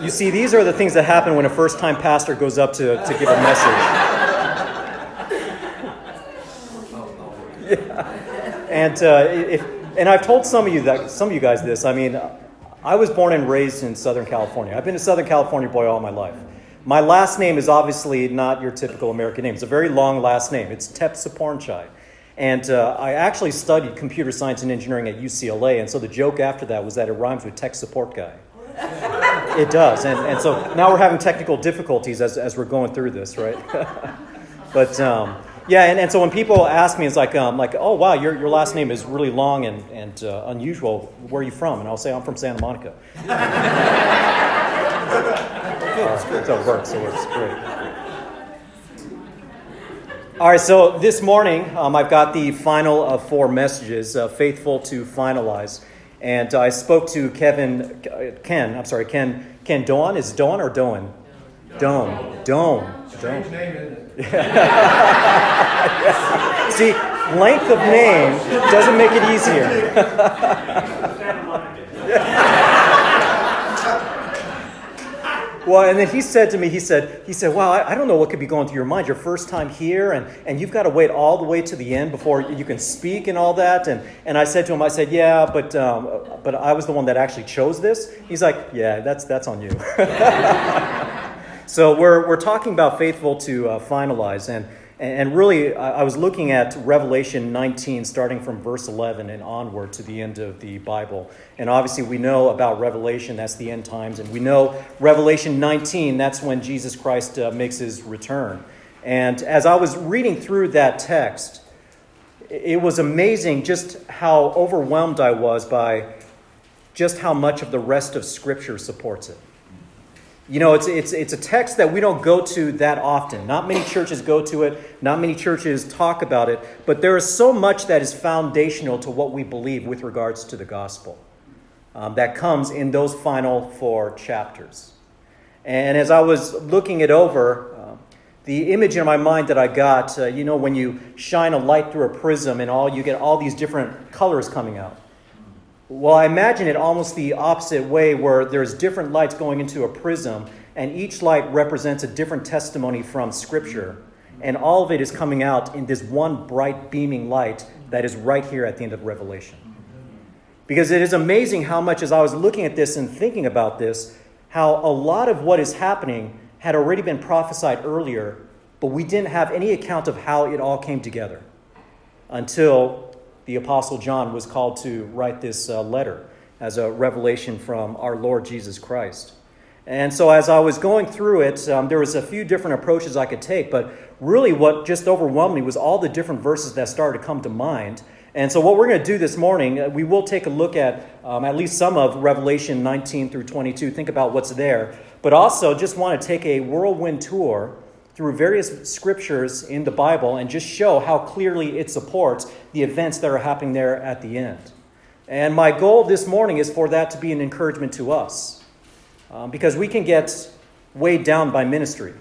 You see, these are the things that happen when a first time pastor goes up to, to give a message. yeah. And, uh, if, and I've told some of you that some of you guys this. I mean, I was born and raised in Southern California. I've been a Southern California boy all my life. My last name is obviously not your typical American name. It's a very long last name. It's Tepsapornchai. And uh, I actually studied computer science and engineering at UCLA, and so the joke after that was that it rhymes with tech support guy. it does, and, and so now we're having technical difficulties as, as we're going through this, right? but um, yeah, and, and so when people ask me, it's like, um, like oh, wow, your, your last name is really long and, and uh, unusual. Where are you from? And I'll say, I'm from Santa Monica. good. So it works, it works, great. All right, so this morning um, I've got the final of four messages, uh, faithful to finalize, and I spoke to Kevin, Ken. I'm sorry, Ken. Ken Doan is Dawn or Doan? Doan. Doan. Strange name, isn't it? See, length of name doesn't make it easier. Well, and then he said to me, he said, he said, wow, I, I, don't know what could be going through your mind. Your first time here, and, and you've got to wait all the way to the end before you can speak and all that. And, and I said to him, I said, yeah, but, um, but I was the one that actually chose this. He's like, yeah, that's, that's on you. so we're, we're talking about faithful to uh, finalize. And, and really, I was looking at Revelation 19, starting from verse 11 and onward to the end of the Bible. And obviously, we know about Revelation, that's the end times. And we know Revelation 19, that's when Jesus Christ uh, makes his return. And as I was reading through that text, it was amazing just how overwhelmed I was by just how much of the rest of Scripture supports it. You know, it's, it's, it's a text that we don't go to that often. Not many churches go to it, not many churches talk about it, but there is so much that is foundational to what we believe with regards to the gospel um, that comes in those final four chapters. And as I was looking it over, uh, the image in my mind that I got, uh, you know, when you shine a light through a prism and all, you get all these different colors coming out. Well, I imagine it almost the opposite way, where there's different lights going into a prism, and each light represents a different testimony from Scripture. And all of it is coming out in this one bright, beaming light that is right here at the end of Revelation. Because it is amazing how much, as I was looking at this and thinking about this, how a lot of what is happening had already been prophesied earlier, but we didn't have any account of how it all came together until the Apostle John was called to write this uh, letter as a revelation from our Lord Jesus Christ. And so, as I was going through it, um, there was a few different approaches I could take, but really, what just overwhelmed me was all the different verses that started to come to mind. And so, what we're going to do this morning, uh, we will take a look at um, at least some of Revelation 19 through 22, think about what's there, but also just want to take a whirlwind tour through various scriptures in the Bible and just show how clearly it supports the events that are happening there at the end. And my goal this morning is for that to be an encouragement to us um, because we can get weighed down by ministry.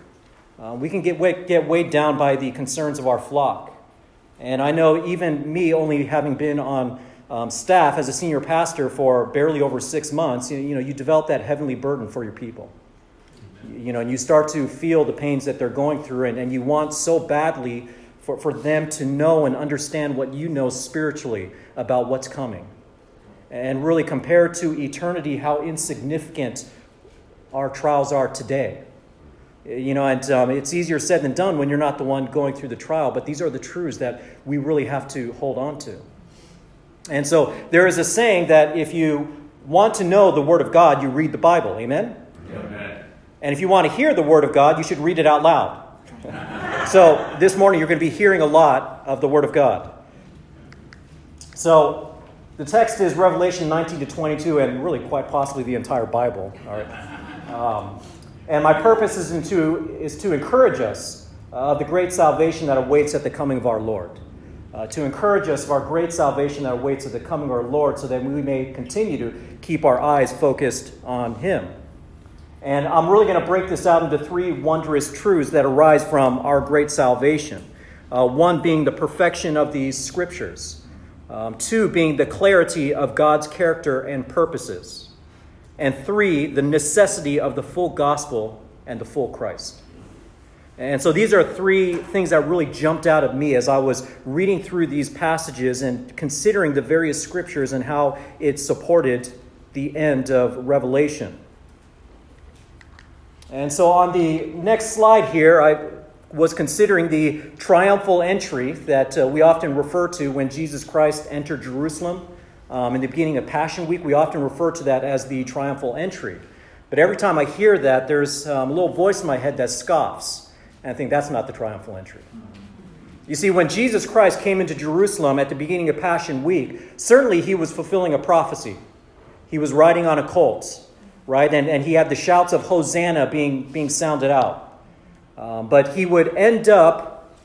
Uh, we can get, get weighed down by the concerns of our flock. And I know even me, only having been on um, staff as a senior pastor for barely over six months, you know, you develop that heavenly burden for your people you know, and you start to feel the pains that they're going through, and, and you want so badly for, for them to know and understand what you know spiritually about what's coming. And really compare to eternity how insignificant our trials are today. You know, and um, it's easier said than done when you're not the one going through the trial, but these are the truths that we really have to hold on to. And so there is a saying that if you want to know the Word of God, you read the Bible. Amen? Amen. And if you want to hear the Word of God, you should read it out loud. so this morning, you're going to be hearing a lot of the Word of God. So the text is Revelation 19 to 22, and really quite possibly the entire Bible. All right. Um, and my purpose is to, is to encourage us uh, of the great salvation that awaits at the coming of our Lord. Uh, to encourage us of our great salvation that awaits at the coming of our Lord, so that we may continue to keep our eyes focused on Him. And I'm really going to break this out into three wondrous truths that arise from our great salvation. Uh, one being the perfection of these scriptures, um, two being the clarity of God's character and purposes, And three, the necessity of the full gospel and the full Christ. And so these are three things that really jumped out at me as I was reading through these passages and considering the various scriptures and how it supported the end of Revelation. And so on the next slide here, I was considering the triumphal entry that uh, we often refer to when Jesus Christ entered Jerusalem. Um, in the beginning of Passion Week, we often refer to that as the triumphal entry. But every time I hear that, there's um, a little voice in my head that scoffs. And I think that's not the triumphal entry. You see, when Jesus Christ came into Jerusalem at the beginning of Passion Week, certainly he was fulfilling a prophecy. He was riding on a colt, right? And, and he had the shouts of Hosanna being, being sounded out. Um, but he would end up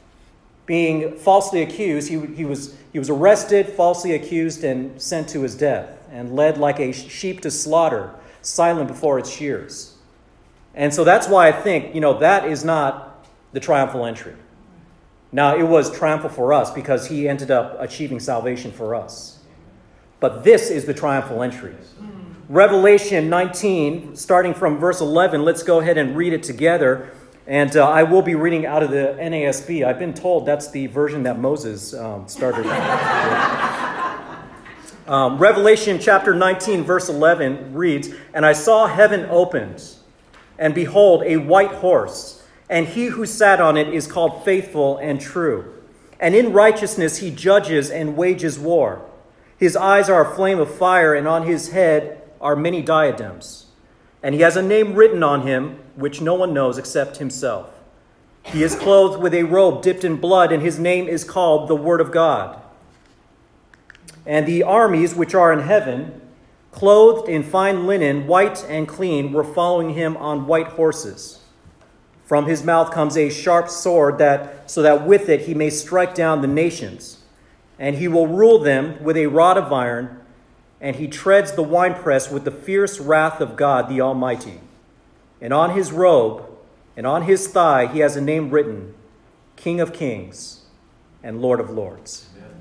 being falsely accused. He, he, was, he was arrested, falsely accused, and sent to his death, and led like a sheep to slaughter, silent before its shears. And so that's why I think, you know, that is not the triumphal entry. Now, it was triumphal for us because he ended up achieving salvation for us. But this is the triumphal entry. Revelation 19, starting from verse 11, let's go ahead and read it together. And uh, I will be reading out of the NASB. I've been told that's the version that Moses um, started. um, Revelation chapter 19, verse 11 reads And I saw heaven opened, and behold, a white horse, and he who sat on it is called faithful and true. And in righteousness he judges and wages war. His eyes are a flame of fire, and on his head are many diadems. And he has a name written on him which no one knows except himself. He is clothed with a robe dipped in blood, and his name is called the Word of God. And the armies which are in heaven, clothed in fine linen, white and clean, were following him on white horses. From his mouth comes a sharp sword, that, so that with it he may strike down the nations. And he will rule them with a rod of iron and he treads the winepress with the fierce wrath of God the Almighty. And on his robe and on his thigh he has a name written King of Kings and Lord of Lords. Amen.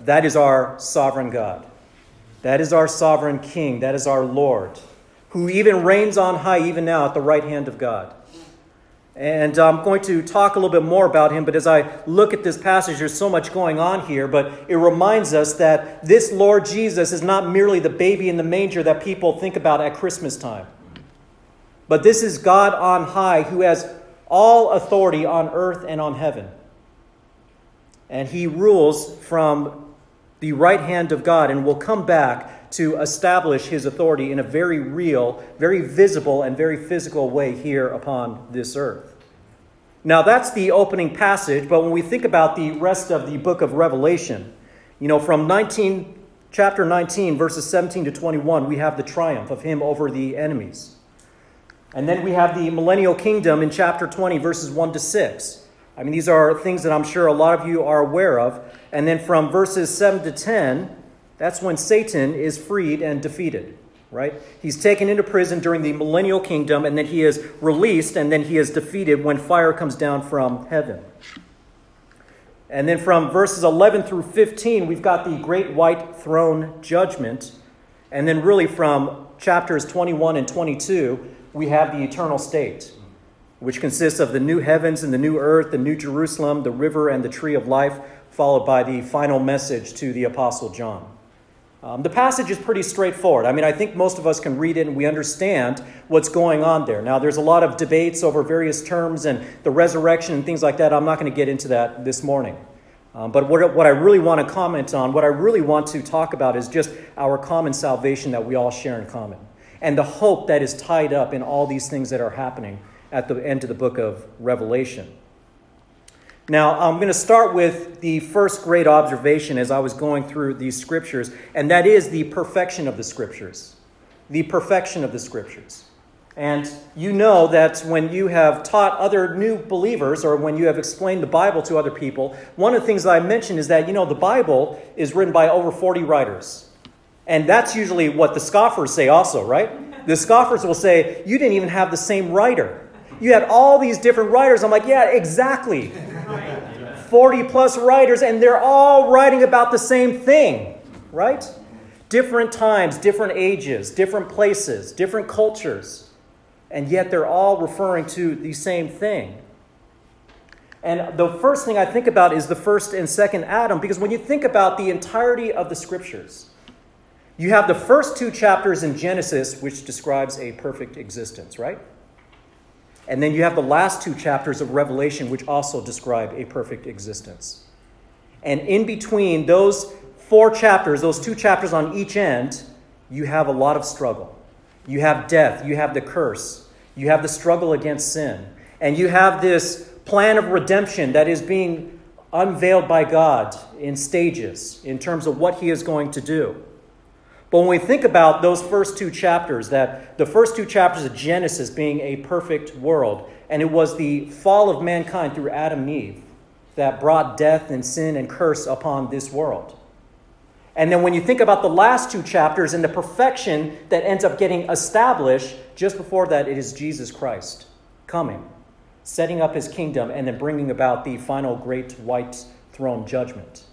That is our sovereign God. That is our sovereign King. That is our Lord, who even reigns on high, even now, at the right hand of God. And uh, I'm going to talk a little bit more about him, but as I look at this passage, there's so much going on here. But it reminds us that this Lord Jesus is not merely the baby in the manger that people think about at Christmas time. But this is God on high who has all authority on earth and on heaven. And he rules from the right hand of God and will come back to establish his authority in a very real, very visible, and very physical way here upon this earth. Now, that's the opening passage, but when we think about the rest of the book of Revelation, you know, from 19, chapter 19, verses 17 to 21, we have the triumph of him over the enemies. And then we have the millennial kingdom in chapter 20, verses 1 to 6. I mean, these are things that I'm sure a lot of you are aware of. And then from verses 7 to 10, that's when Satan is freed and defeated right? He's taken into prison during the millennial kingdom, and then he is released, and then he is defeated when fire comes down from heaven. And then from verses 11 through 15, we've got the great white throne judgment. And then, really, from chapters 21 and 22, we have the eternal state, which consists of the new heavens and the new earth, the new Jerusalem, the river, and the tree of life, followed by the final message to the Apostle John. Um, the passage is pretty straightforward. I mean, I think most of us can read it and we understand what's going on there. Now, there's a lot of debates over various terms and the resurrection and things like that. I'm not going to get into that this morning. Um, but what, what I really want to comment on, what I really want to talk about is just our common salvation that we all share in common and the hope that is tied up in all these things that are happening at the end of the book of Revelation. Now, I'm going to start with the first great observation as I was going through these scriptures, and that is the perfection of the scriptures. The perfection of the scriptures. And you know that when you have taught other new believers or when you have explained the Bible to other people, one of the things that I mentioned is that, you know, the Bible is written by over 40 writers. And that's usually what the scoffers say, also, right? The scoffers will say, You didn't even have the same writer. You had all these different writers. I'm like, Yeah, exactly. 40 plus writers, and they're all writing about the same thing, right? different times, different ages, different places, different cultures, and yet they're all referring to the same thing. And the first thing I think about is the first and second Adam, because when you think about the entirety of the scriptures, you have the first two chapters in Genesis, which describes a perfect existence, right? And then you have the last two chapters of Revelation, which also describe a perfect existence. And in between those four chapters, those two chapters on each end, you have a lot of struggle. You have death, you have the curse, you have the struggle against sin, and you have this plan of redemption that is being unveiled by God in stages in terms of what He is going to do. But when we think about those first two chapters, that the first two chapters of Genesis being a perfect world, and it was the fall of mankind through Adam and Eve that brought death and sin and curse upon this world. And then when you think about the last two chapters and the perfection that ends up getting established, just before that, it is Jesus Christ coming setting up his kingdom, and then bringing about the final great white throne judgment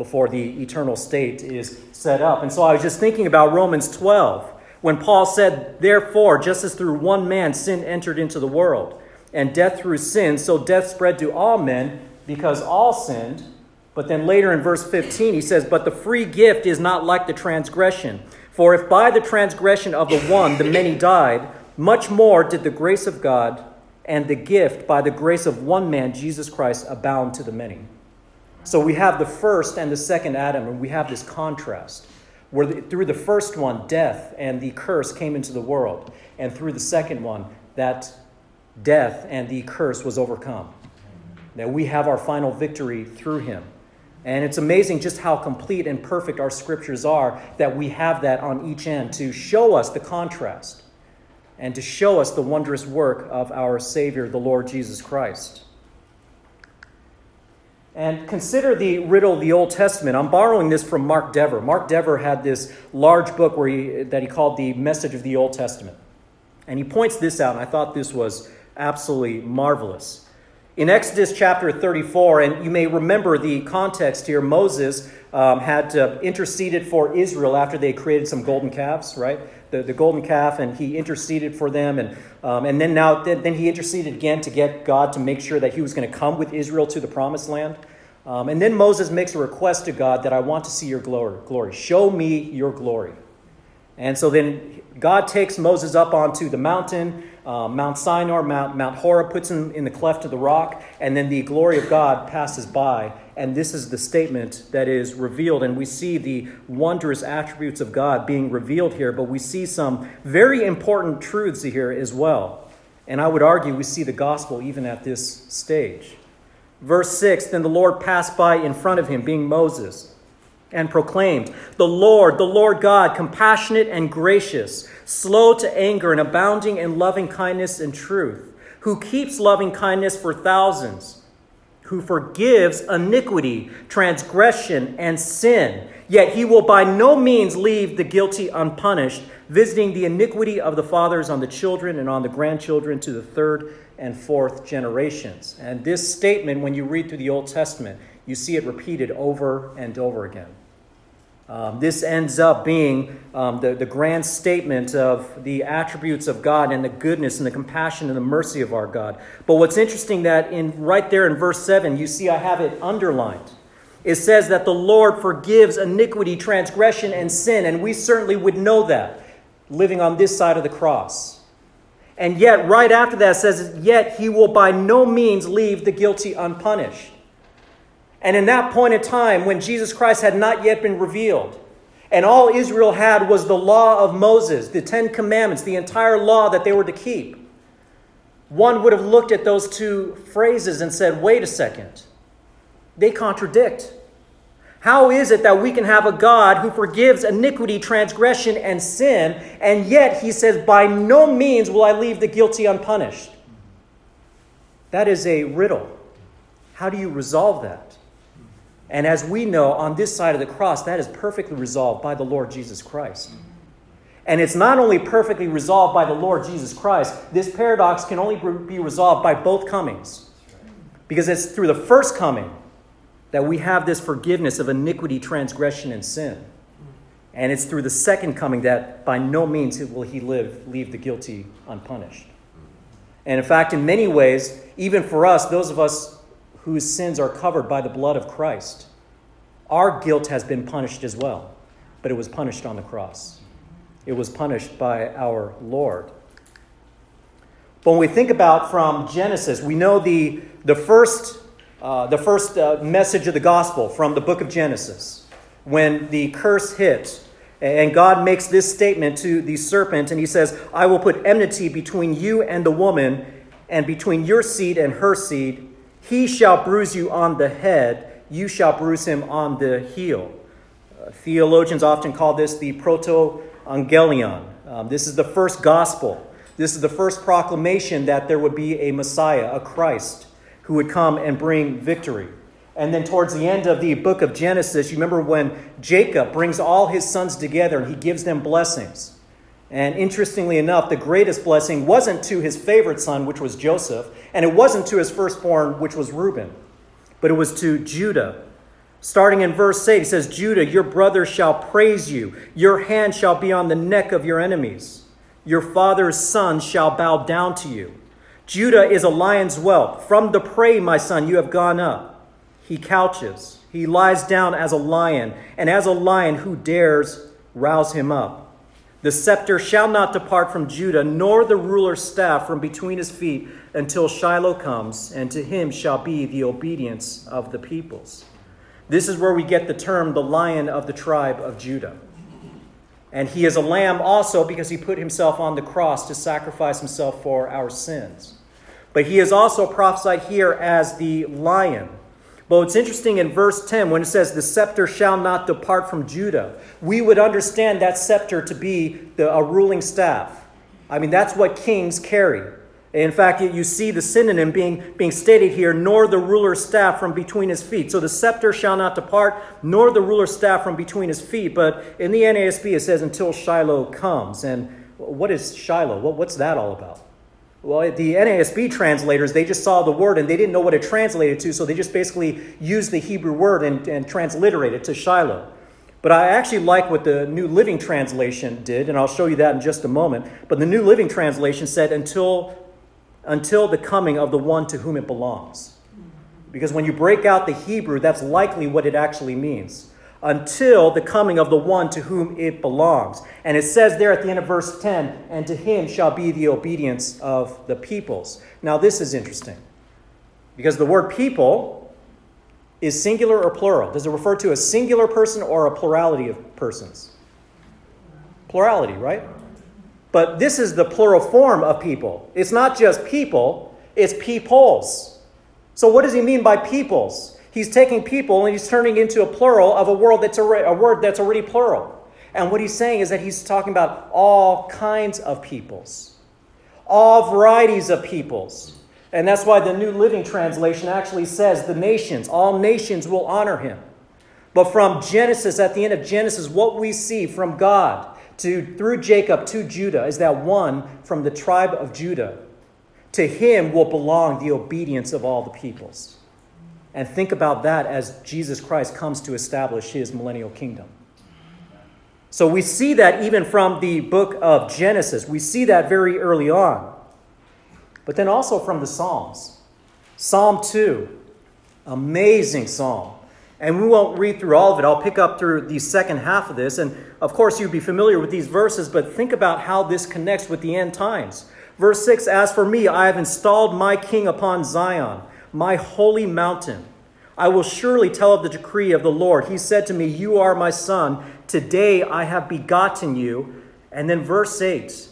before the eternal state is set up. And so I was just thinking about Romans 12 when Paul said, Therefore, just as through one man sin entered into the world, and death through sin, so death spread to all men because all sinned. But then later in verse 15, he says, But the free gift is not like the transgression. For if by the transgression of the one the many died, much more did the grace of God and the gift by the grace of one man, Jesus Christ, abound to the many. So we have the first and the second Adam, and we have this contrast where the, through the first one, death and the curse came into the world, and through the second one, that death and the curse was overcome. That we have our final victory through him. And it's amazing just how complete and perfect our scriptures are that we have that on each end to show us the contrast and to show us the wondrous work of our Savior, the Lord Jesus Christ. And consider the riddle of the Old Testament. I'm borrowing this from Mark Dever. Mark Dever had this large book where he, that he called The Message of the Old Testament. And he points this out, and I thought this was absolutely marvelous. In Exodus chapter 34, and you may remember the context here, Moses um, had uh, interceded for Israel after they created some golden calves, right? The, the golden calf, and he interceded for them. And, um, and then now, then, he interceded again to get God to make sure that he was going to come with Israel to the promised land. Um, and then Moses makes a request to God that I want to see your glory. glory. Show me your glory. And so then God takes Moses up onto the mountain, uh, Mount Sinai, Mount, Mount Horeb, puts him in the cleft of the rock, and then the glory of God passes by. And this is the statement that is revealed. And we see the wondrous attributes of God being revealed here, but we see some very important truths here as well. And I would argue we see the gospel even at this stage. Verse 6 Then the Lord passed by in front of him, being Moses and proclaimed, The Lord, the Lord God, compassionate and gracious, slow to anger and abounding in loving kindness and truth, who keeps loving kindness for thousands, who forgives iniquity, transgression, and sin. Yet he will by no means leave the guilty unpunished, visiting the iniquity of the fathers on the children and on the grandchildren to the third and fourth generations. And this statement, when you read through the Old Testament, you see it repeated over and over again. Um, this ends up being um, the, the grand statement of the attributes of God and the goodness and the compassion and the mercy of our God. But what's interesting that in right there in verse 7, you see I have it underlined. It says that the Lord forgives iniquity, transgression, and sin, and we certainly would know that living on this side of the cross. And yet, right after that, says, Yet he will by no means leave the guilty unpunished. And in that point in time, when Jesus Christ had not yet been revealed, and all Israel had was the law of Moses, the Ten Commandments, the entire law that they were to keep, one would have looked at those two phrases and said, wait a second, they contradict. How is it that we can have a God who forgives iniquity, transgression, and sin, and yet he says, By no means will I leave the guilty unpunished? That is a riddle. How do you resolve that? And as we know, on this side of the cross, that is perfectly resolved by the Lord Jesus Christ. And it's not only perfectly resolved by the Lord Jesus Christ, this paradox can only be resolved by both comings. Because it's through the first coming that we have this forgiveness of iniquity, transgression, and sin. And it's through the second coming that by no means will he live, leave the guilty unpunished. And in fact, in many ways, even for us, those of us whose sins are covered by the blood of Christ, our guilt has been punished as well, but it was punished on the cross. It was punished by our Lord. But when we think about from Genesis, we know the, the first, uh, the first uh, message of the gospel from the book of Genesis. When the curse hit, and God makes this statement to the serpent, and he says, I will put enmity between you and the woman, and between your seed and her seed. He shall bruise you on the head, you shall bruise him on the heel. Uh, theologians often call this the proto evangelion. Um, this is the first gospel. This is the first proclamation that there would be a Messiah, a Christ, who would come and bring victory. And then towards the end of the book of Genesis, you remember when Jacob brings all his sons together and he gives them blessings. And interestingly enough, the greatest blessing wasn't to his favorite son, which was Joseph, and it wasn't to his firstborn, which was Reuben, but it was to Judah. Starting in verse 8, he says, Judah, your brother shall praise you, your hand shall be on the neck of your enemies, your father's son shall bow down to you. Judah is a lion's whelp. From the prey, my son, you have gone up. He couches. He lies down as a lion, and as a lion who dares rouse him up. The scepter shall not depart from Judah, nor the ruler's staff from between his feet, until Shiloh comes, and to him shall be the obedience of the peoples. This is where we get the term the lion of the tribe of Judah. And he is a lamb also because he put himself on the cross to sacrifice himself for our sins. But he is also prophesied here as the lion but it's interesting in verse 10 when it says, The scepter shall not depart from Judah. We would understand that scepter to be the, a ruling staff. I mean, that's what kings carry. In fact, you see the synonym being, being stated here, nor the ruler's staff from between his feet. So the scepter shall not depart, nor the ruler's staff from between his feet. But in the NASB, it says, until Shiloh comes. And what is Shiloh? What, what's that all about? Well, the NASB translators, they just saw the word and they didn't know what it translated to, so they just basically used the Hebrew word and, and transliterated it to Shiloh. But I actually like what the New Living Translation did, and I'll show you that in just a moment. But the New Living Translation said, until, until the coming of the one to whom it belongs. Because when you break out the Hebrew, that's likely what it actually means until the coming of the one to whom it belongs. And it says there at the end of verse 10, and to him shall be the obedience of the peoples. Now, this is interesting because the word people is singular or plural. Does it refer to a singular person or a plurality of persons? Plurality, right? But this is the plural form of people. It's not just people, it's peoples. So, what does he mean by peoples? He's taking people and he's turning into a plural of a world that's already, a word that's already plural. And what he's saying is that he's talking about all kinds of peoples, all varieties of peoples. And that's why the New Living Translation actually says the nations, all nations will honor him. But from Genesis, at the end of Genesis, what we see from God to through Jacob to Judah is that one from the tribe of Judah, to him will belong the obedience of all the peoples. And think about that as Jesus Christ comes to establish his millennial kingdom. So we see that even from the book of Genesis. We see that very early on. But then also from the Psalms. Psalm 2, amazing psalm. And we won't read through all of it. I'll pick up through the second half of this. And of course, you'd be familiar with these verses, but think about how this connects with the end times. Verse 6 As for me, I have installed my king upon Zion my holy mountain. I will surely tell of the decree of the Lord. He said to me, You are my son. Today I have begotten you. And then verse 8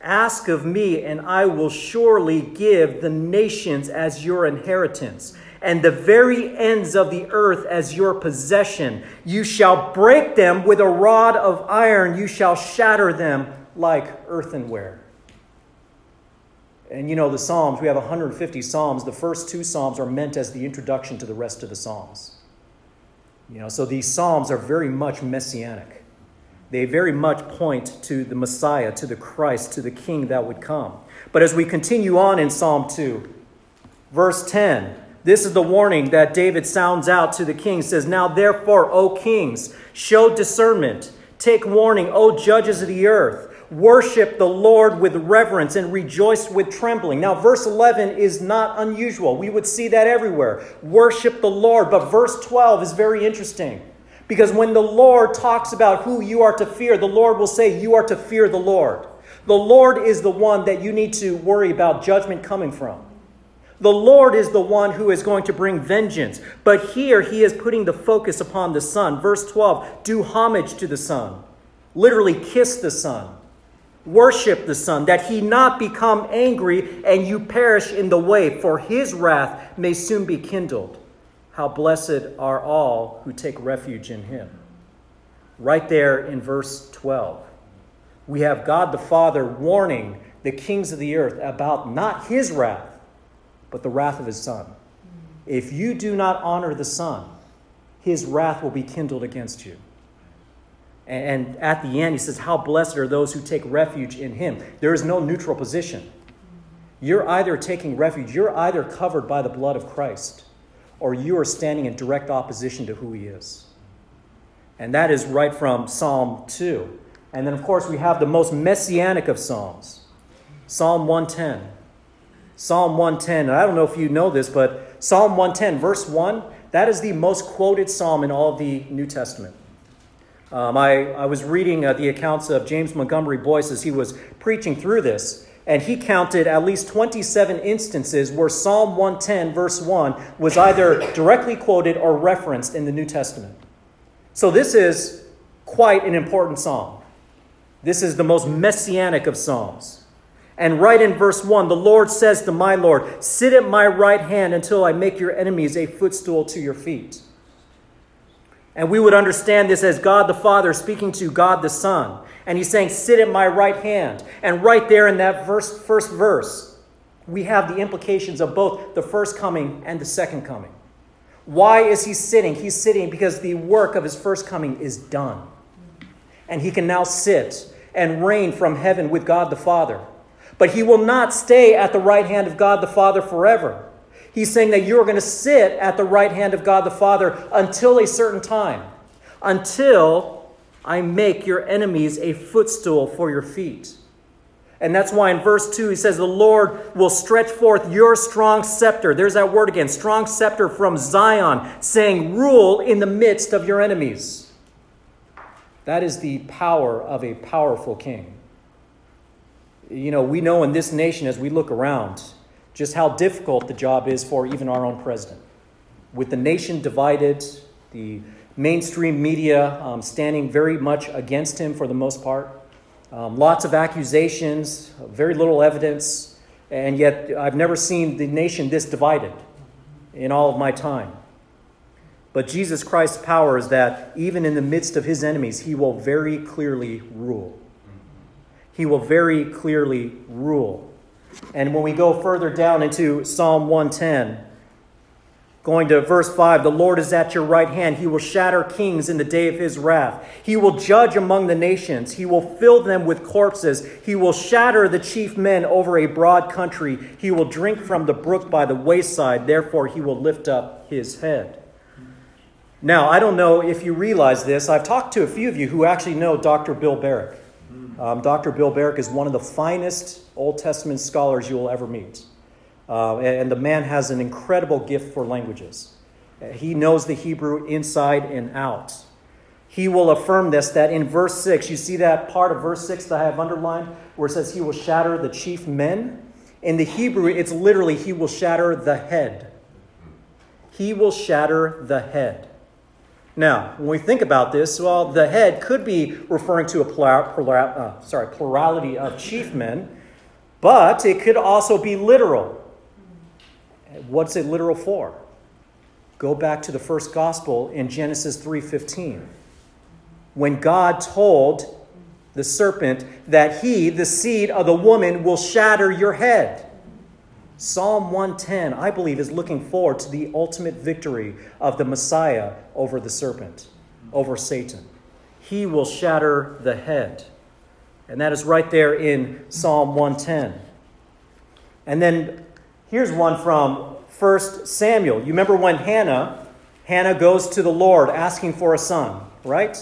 Ask of me, and I will surely give the nations as your inheritance, and the very ends of the earth as your possession. You shall break them with a rod of iron, you shall shatter them like earthenware. And you know, the Psalms, we have 150 Psalms. The first two Psalms are meant as the introduction to the rest of the Psalms. You know, so these Psalms are very much messianic. They very much point to the Messiah, to the Christ, to the King that would come. But as we continue on in Psalm 2, verse 10, this is the warning that David sounds out to the king. says, Now therefore, O kings, show discernment Take warning, O judges of the earth. Worship the Lord with reverence and rejoice with trembling. Now, verse 11 is not unusual. We would see that everywhere. Worship the Lord. But verse 12 is very interesting because when the Lord talks about who you are to fear, the Lord will say, You are to fear the Lord. The Lord is the one that you need to worry about judgment coming from. The Lord is the one who is going to bring vengeance. But here he is putting the focus upon the Son. Verse 12 do homage to the Son. Literally, kiss the Son. Worship the Son, that he not become angry and you perish in the way, for his wrath may soon be kindled. How blessed are all who take refuge in him. Right there in verse 12, we have God the Father warning the kings of the earth about not his wrath but the wrath of his Son. If you do not honor the Son, his wrath will be kindled against you. And at the end, he says, How blessed are those who take refuge in him. There is no neutral position. You're either taking refuge, you're either covered by the blood of Christ, or you are standing in direct opposition to who he is. And that is right from Psalm 2. And then, of course, we have the most messianic of Psalms, Psalm 110. Psalm 110. I don't know if you know this, but Psalm 110, verse 1, that is the most quoted psalm in all the New Testament. Um, I, I was reading uh, the accounts of James Montgomery Boice as he was preaching through this, and he counted at least 27 instances where Psalm 110, verse 1, was either directly quoted or referenced in the New Testament. So this is quite an important psalm. This is the most messianic of psalms. And right in verse 1, the Lord says to my Lord, Sit at my right hand until I make your enemies a footstool to your feet. And we would understand this as God the Father speaking to God the Son. And he's saying, Sit at my right hand. And right there in that verse, first verse, we have the implications of both the first coming and the second coming. Why is he sitting? He's sitting because the work of his first coming is done. And he can now sit and reign from heaven with God the Father. But he will not stay at the right hand of God the Father forever. He's saying that you're going to sit at the right hand of God the Father until a certain time, until I make your enemies a footstool for your feet. And that's why in verse 2 he says, The Lord will stretch forth your strong scepter. There's that word again strong scepter from Zion, saying, Rule in the midst of your enemies. That is the power of a powerful king you know, we know in this nation as we look around just how difficult the job is for even our own president. With the nation divided, the mainstream media um, standing very much against him for the most part, um, lots of accusations, very little evidence, and yet I've never seen the nation this divided in all of my time. But Jesus Christ's power is that even in the midst of his enemies, he will very clearly rule he will very clearly rule. And when we go further down into Psalm 110, going to verse 5 The Lord is at your right hand. He will shatter kings in the day of his wrath. He will judge among the nations. He will fill them with corpses. He will shatter the chief men over a broad country. He will drink from the brook by the wayside. Therefore, he will lift up his head. Now, I don't know if you realize this. I've talked to a few of you who actually know Dr. Bill Barrick. Um, Dr. Bill Barrick is one of the finest Old Testament scholars you will ever meet. Uh, and the man has an incredible gift for languages. He knows the Hebrew inside and out. He will affirm this that in verse 6, you see that part of verse 6 that I have underlined where it says, He will shatter the chief men? In the Hebrew, it's literally, He will shatter the head. He will shatter the head. Now, when we think about this, well, the head could be referring to a plural, plural, uh, sorry, plurality of chief men, but it could also be literal. What's it literal for? Go back to the first gospel in Genesis 3:15. When God told the serpent that he, the seed of the woman, will shatter your head. Psalm 110, I believe, is looking forward to the ultimate victory of the Messiah over the serpent, over Satan. He will shatter the head. And that is right there in Psalm 110. And then here's one from 1 Samuel. You remember when Hannah, Hannah goes to the Lord asking for a son, right?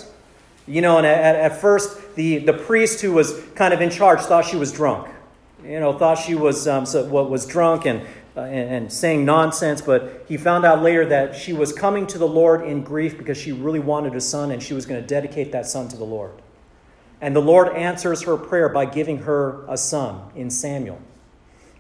You know, and at, at first, the, the priest who was kind of in charge thought she was drunk. You know, thought she was, um, so, what, was drunk and, uh, and, and saying nonsense, but he found out later that she was coming to the Lord in grief because she really wanted a son and she was going to dedicate that son to the Lord. And the Lord answers her prayer by giving her a son in Samuel.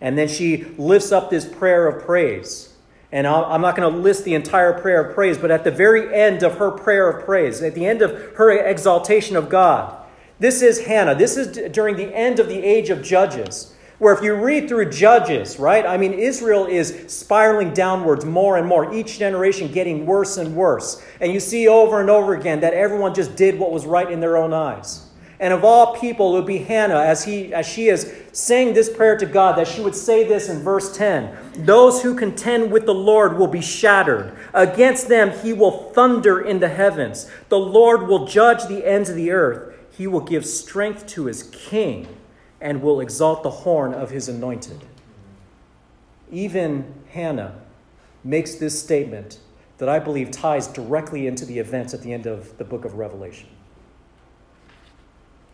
And then she lifts up this prayer of praise. And I'm not going to list the entire prayer of praise, but at the very end of her prayer of praise, at the end of her exaltation of God, this is Hannah. This is during the end of the age of Judges, where if you read through Judges, right, I mean, Israel is spiraling downwards more and more, each generation getting worse and worse. And you see over and over again that everyone just did what was right in their own eyes. And of all people, it would be Hannah, as, he, as she is saying this prayer to God, that she would say this in verse 10 Those who contend with the Lord will be shattered. Against them he will thunder in the heavens. The Lord will judge the ends of the earth. He will give strength to his king and will exalt the horn of his anointed. Even Hannah makes this statement that I believe ties directly into the events at the end of the book of Revelation.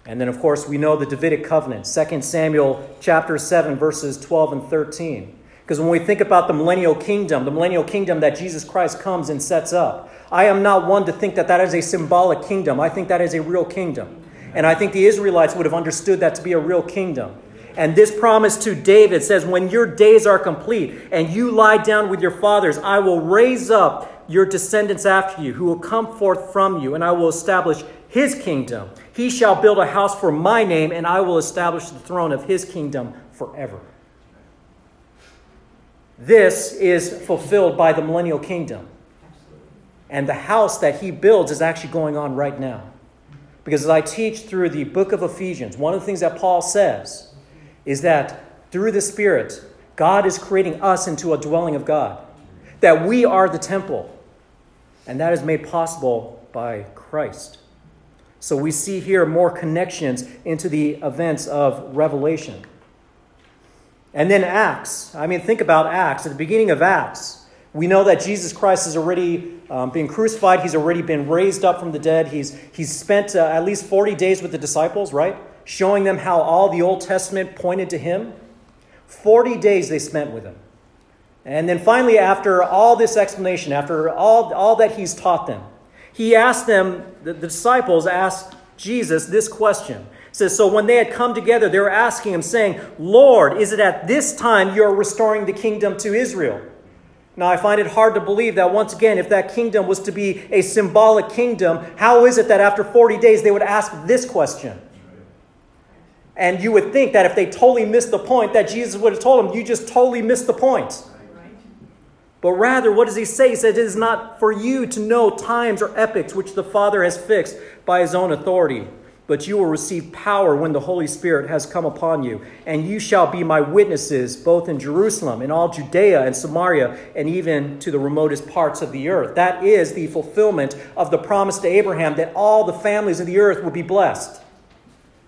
And then, of course, we know the Davidic covenant, 2 Samuel chapter 7, verses 12 and 13. Because when we think about the millennial kingdom, the millennial kingdom that Jesus Christ comes and sets up, I am not one to think that that is a symbolic kingdom. I think that is a real kingdom. And I think the Israelites would have understood that to be a real kingdom. And this promise to David says, When your days are complete and you lie down with your fathers, I will raise up your descendants after you, who will come forth from you, and I will establish his kingdom. He shall build a house for my name, and I will establish the throne of his kingdom forever. This is fulfilled by the millennial kingdom. And the house that he builds is actually going on right now. Because as I teach through the book of Ephesians, one of the things that Paul says is that through the Spirit, God is creating us into a dwelling of God, that we are the temple. And that is made possible by Christ. So we see here more connections into the events of Revelation. And then Acts. I mean, think about Acts. At the beginning of Acts, we know that Jesus Christ has already um, been crucified. He's already been raised up from the dead. He's, he's spent uh, at least 40 days with the disciples, right? Showing them how all the Old Testament pointed to him. 40 days they spent with him. And then finally, after all this explanation, after all, all that he's taught them, he asked them, the, disciples asked Jesus this question. It says, So when they had come together, they were asking him, saying, Lord, is it at this time you're restoring the kingdom to Israel? Now, I find it hard to believe that once again, if that kingdom was to be a symbolic kingdom, how is it that after 40 days they would ask this question? And you would think that if they totally missed the point, that Jesus would have told them, You just totally missed the point. But rather, what does he say? He said, It is not for you to know times or epochs which the Father has fixed by his own authority, but you will receive power when the Holy Spirit has come upon you. And you shall be my witnesses both in Jerusalem, in all Judea and Samaria, and even to the remotest parts of the earth. That is the fulfillment of the promise to Abraham that all the families of the earth will be blessed.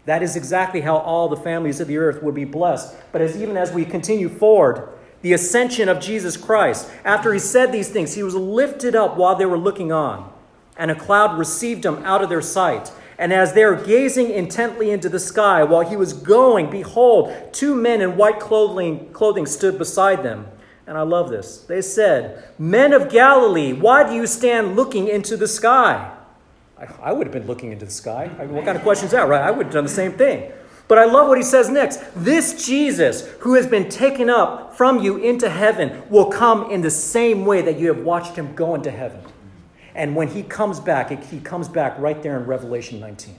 That is exactly how all the families of the earth would be blessed. But as even as we continue forward, the ascension of Jesus Christ. After he said these things, he was lifted up while they were looking on, and a cloud received him out of their sight. And as they were gazing intently into the sky while he was going, behold, two men in white clothing, clothing stood beside them. And I love this. They said, Men of Galilee, why do you stand looking into the sky? I, I would have been looking into the sky. I mean, what kind of question is that, right? I would have done the same thing. But I love what he says next. This Jesus, who has been taken up from you into heaven, will come in the same way that you have watched him go into heaven. And when he comes back, he comes back right there in Revelation 19.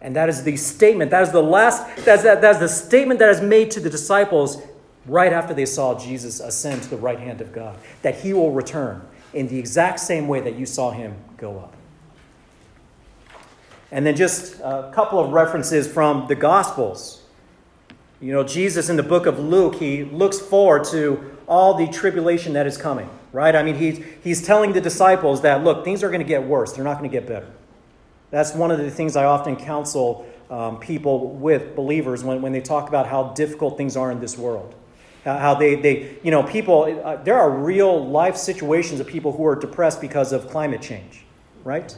And that is the statement, that is the last, that's, that, that's the statement that is made to the disciples right after they saw Jesus ascend to the right hand of God, that he will return in the exact same way that you saw him go up. And then just a couple of references from the Gospels. You know, Jesus in the book of Luke, he looks forward to all the tribulation that is coming, right? I mean, he's, he's telling the disciples that, look, things are going to get worse, they're not going to get better. That's one of the things I often counsel um, people with, believers, when, when they talk about how difficult things are in this world. How they, they you know, people, uh, there are real life situations of people who are depressed because of climate change, right?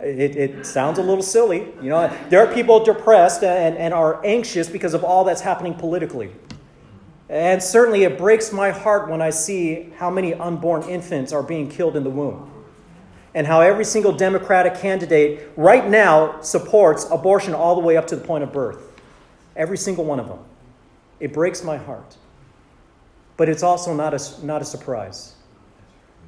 It, it sounds a little silly. You know, there are people depressed and, and are anxious because of all that's happening politically. And certainly it breaks my heart when I see how many unborn infants are being killed in the womb. And how every single Democratic candidate right now supports abortion all the way up to the point of birth. Every single one of them. It breaks my heart. But it's also not a, not a surprise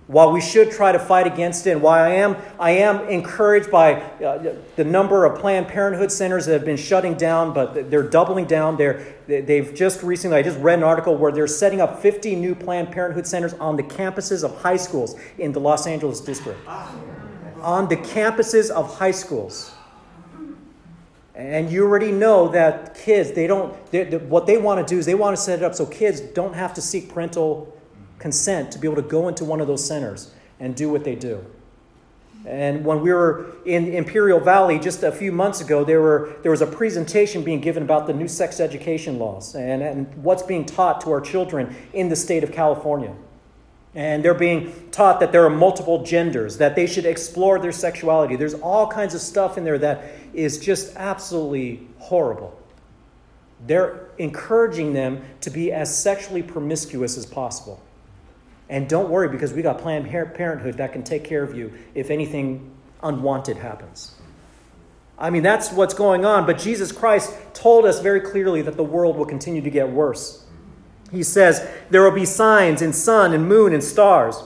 while we should try to fight against it, and while I am, I am encouraged by uh, the number of Planned Parenthood centers that have been shutting down, but they're doubling down. They're, they've just recently, I just read an article where they're setting up 50 new Planned Parenthood centers on the campuses of high schools in the Los Angeles district. On the campuses of high schools. And you already know that kids, they don't, they, what they want to do is they want to set it up so kids don't have to seek parental consent to be able to go into one of those centers and do what they do. And when we were in Imperial Valley just a few months ago, there, were, there was a presentation being given about the new sex education laws and, and what's being taught to our children in the state of California. And they're being taught that there are multiple genders, that they should explore their sexuality. There's all kinds of stuff in there that is just absolutely horrible. They're encouraging them to be as sexually promiscuous as possible. And don't worry because we got Planned Parenthood that can take care of you if anything unwanted happens. I mean, that's what's going on, but Jesus Christ told us very clearly that the world will continue to get worse. He says, There will be signs in sun and moon and stars,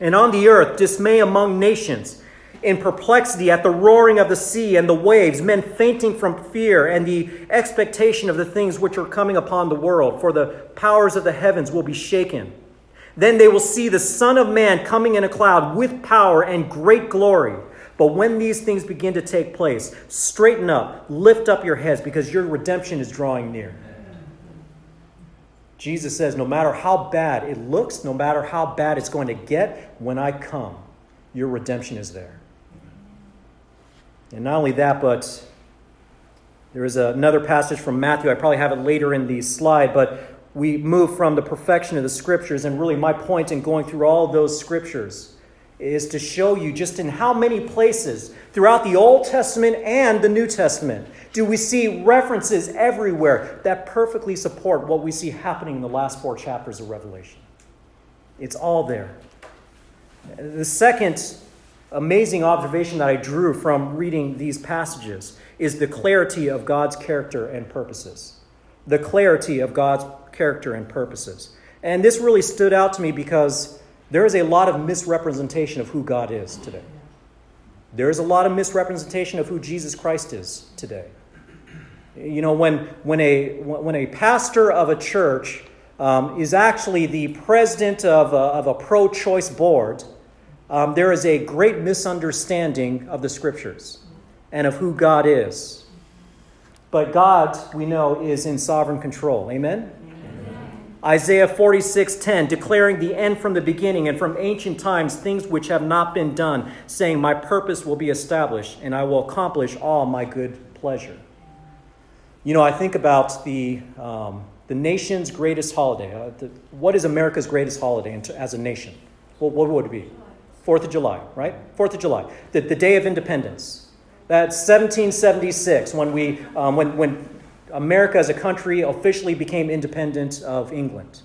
and on the earth dismay among nations, in perplexity at the roaring of the sea and the waves, men fainting from fear and the expectation of the things which are coming upon the world, for the powers of the heavens will be shaken. Then they will see the Son of Man coming in a cloud with power and great glory. But when these things begin to take place, straighten up, lift up your heads, because your redemption is drawing near. Jesus says, no matter how bad it looks, no matter how bad it's going to get, when I come, your redemption is there. And not only that, but there is another passage from Matthew. I probably have it later in the slide, but we move from the perfection of the scriptures. And really, my point in going through all those scriptures is to show you just in how many places throughout the Old Testament and the New Testament do we see references everywhere that perfectly support what we see happening in the last four chapters of Revelation. It's all there. The second amazing observation that I drew from reading these passages is the clarity of God's character and purposes. The clarity of God's character and purposes. And this really stood out to me because there is a lot of misrepresentation of who God is today. There is a lot of misrepresentation of who Jesus Christ is today. You know, when, when, a, when a pastor of a church um, is actually the president of a, of a pro choice board, um, there is a great misunderstanding of the scriptures and of who God is. But God, we know, is in sovereign control. Amen? Isaiah 46:10 declaring the end from the beginning and from ancient times things which have not been done saying my purpose will be established and I will accomplish all my good pleasure. You know, I think about the um, the nation's greatest holiday. Uh, the, what is America's greatest holiday as a nation? Well, what would it be? Fourth of July, right? Fourth of July, the, the Day of Independence. That's 1776 when we um, when when America as a country officially became independent of England.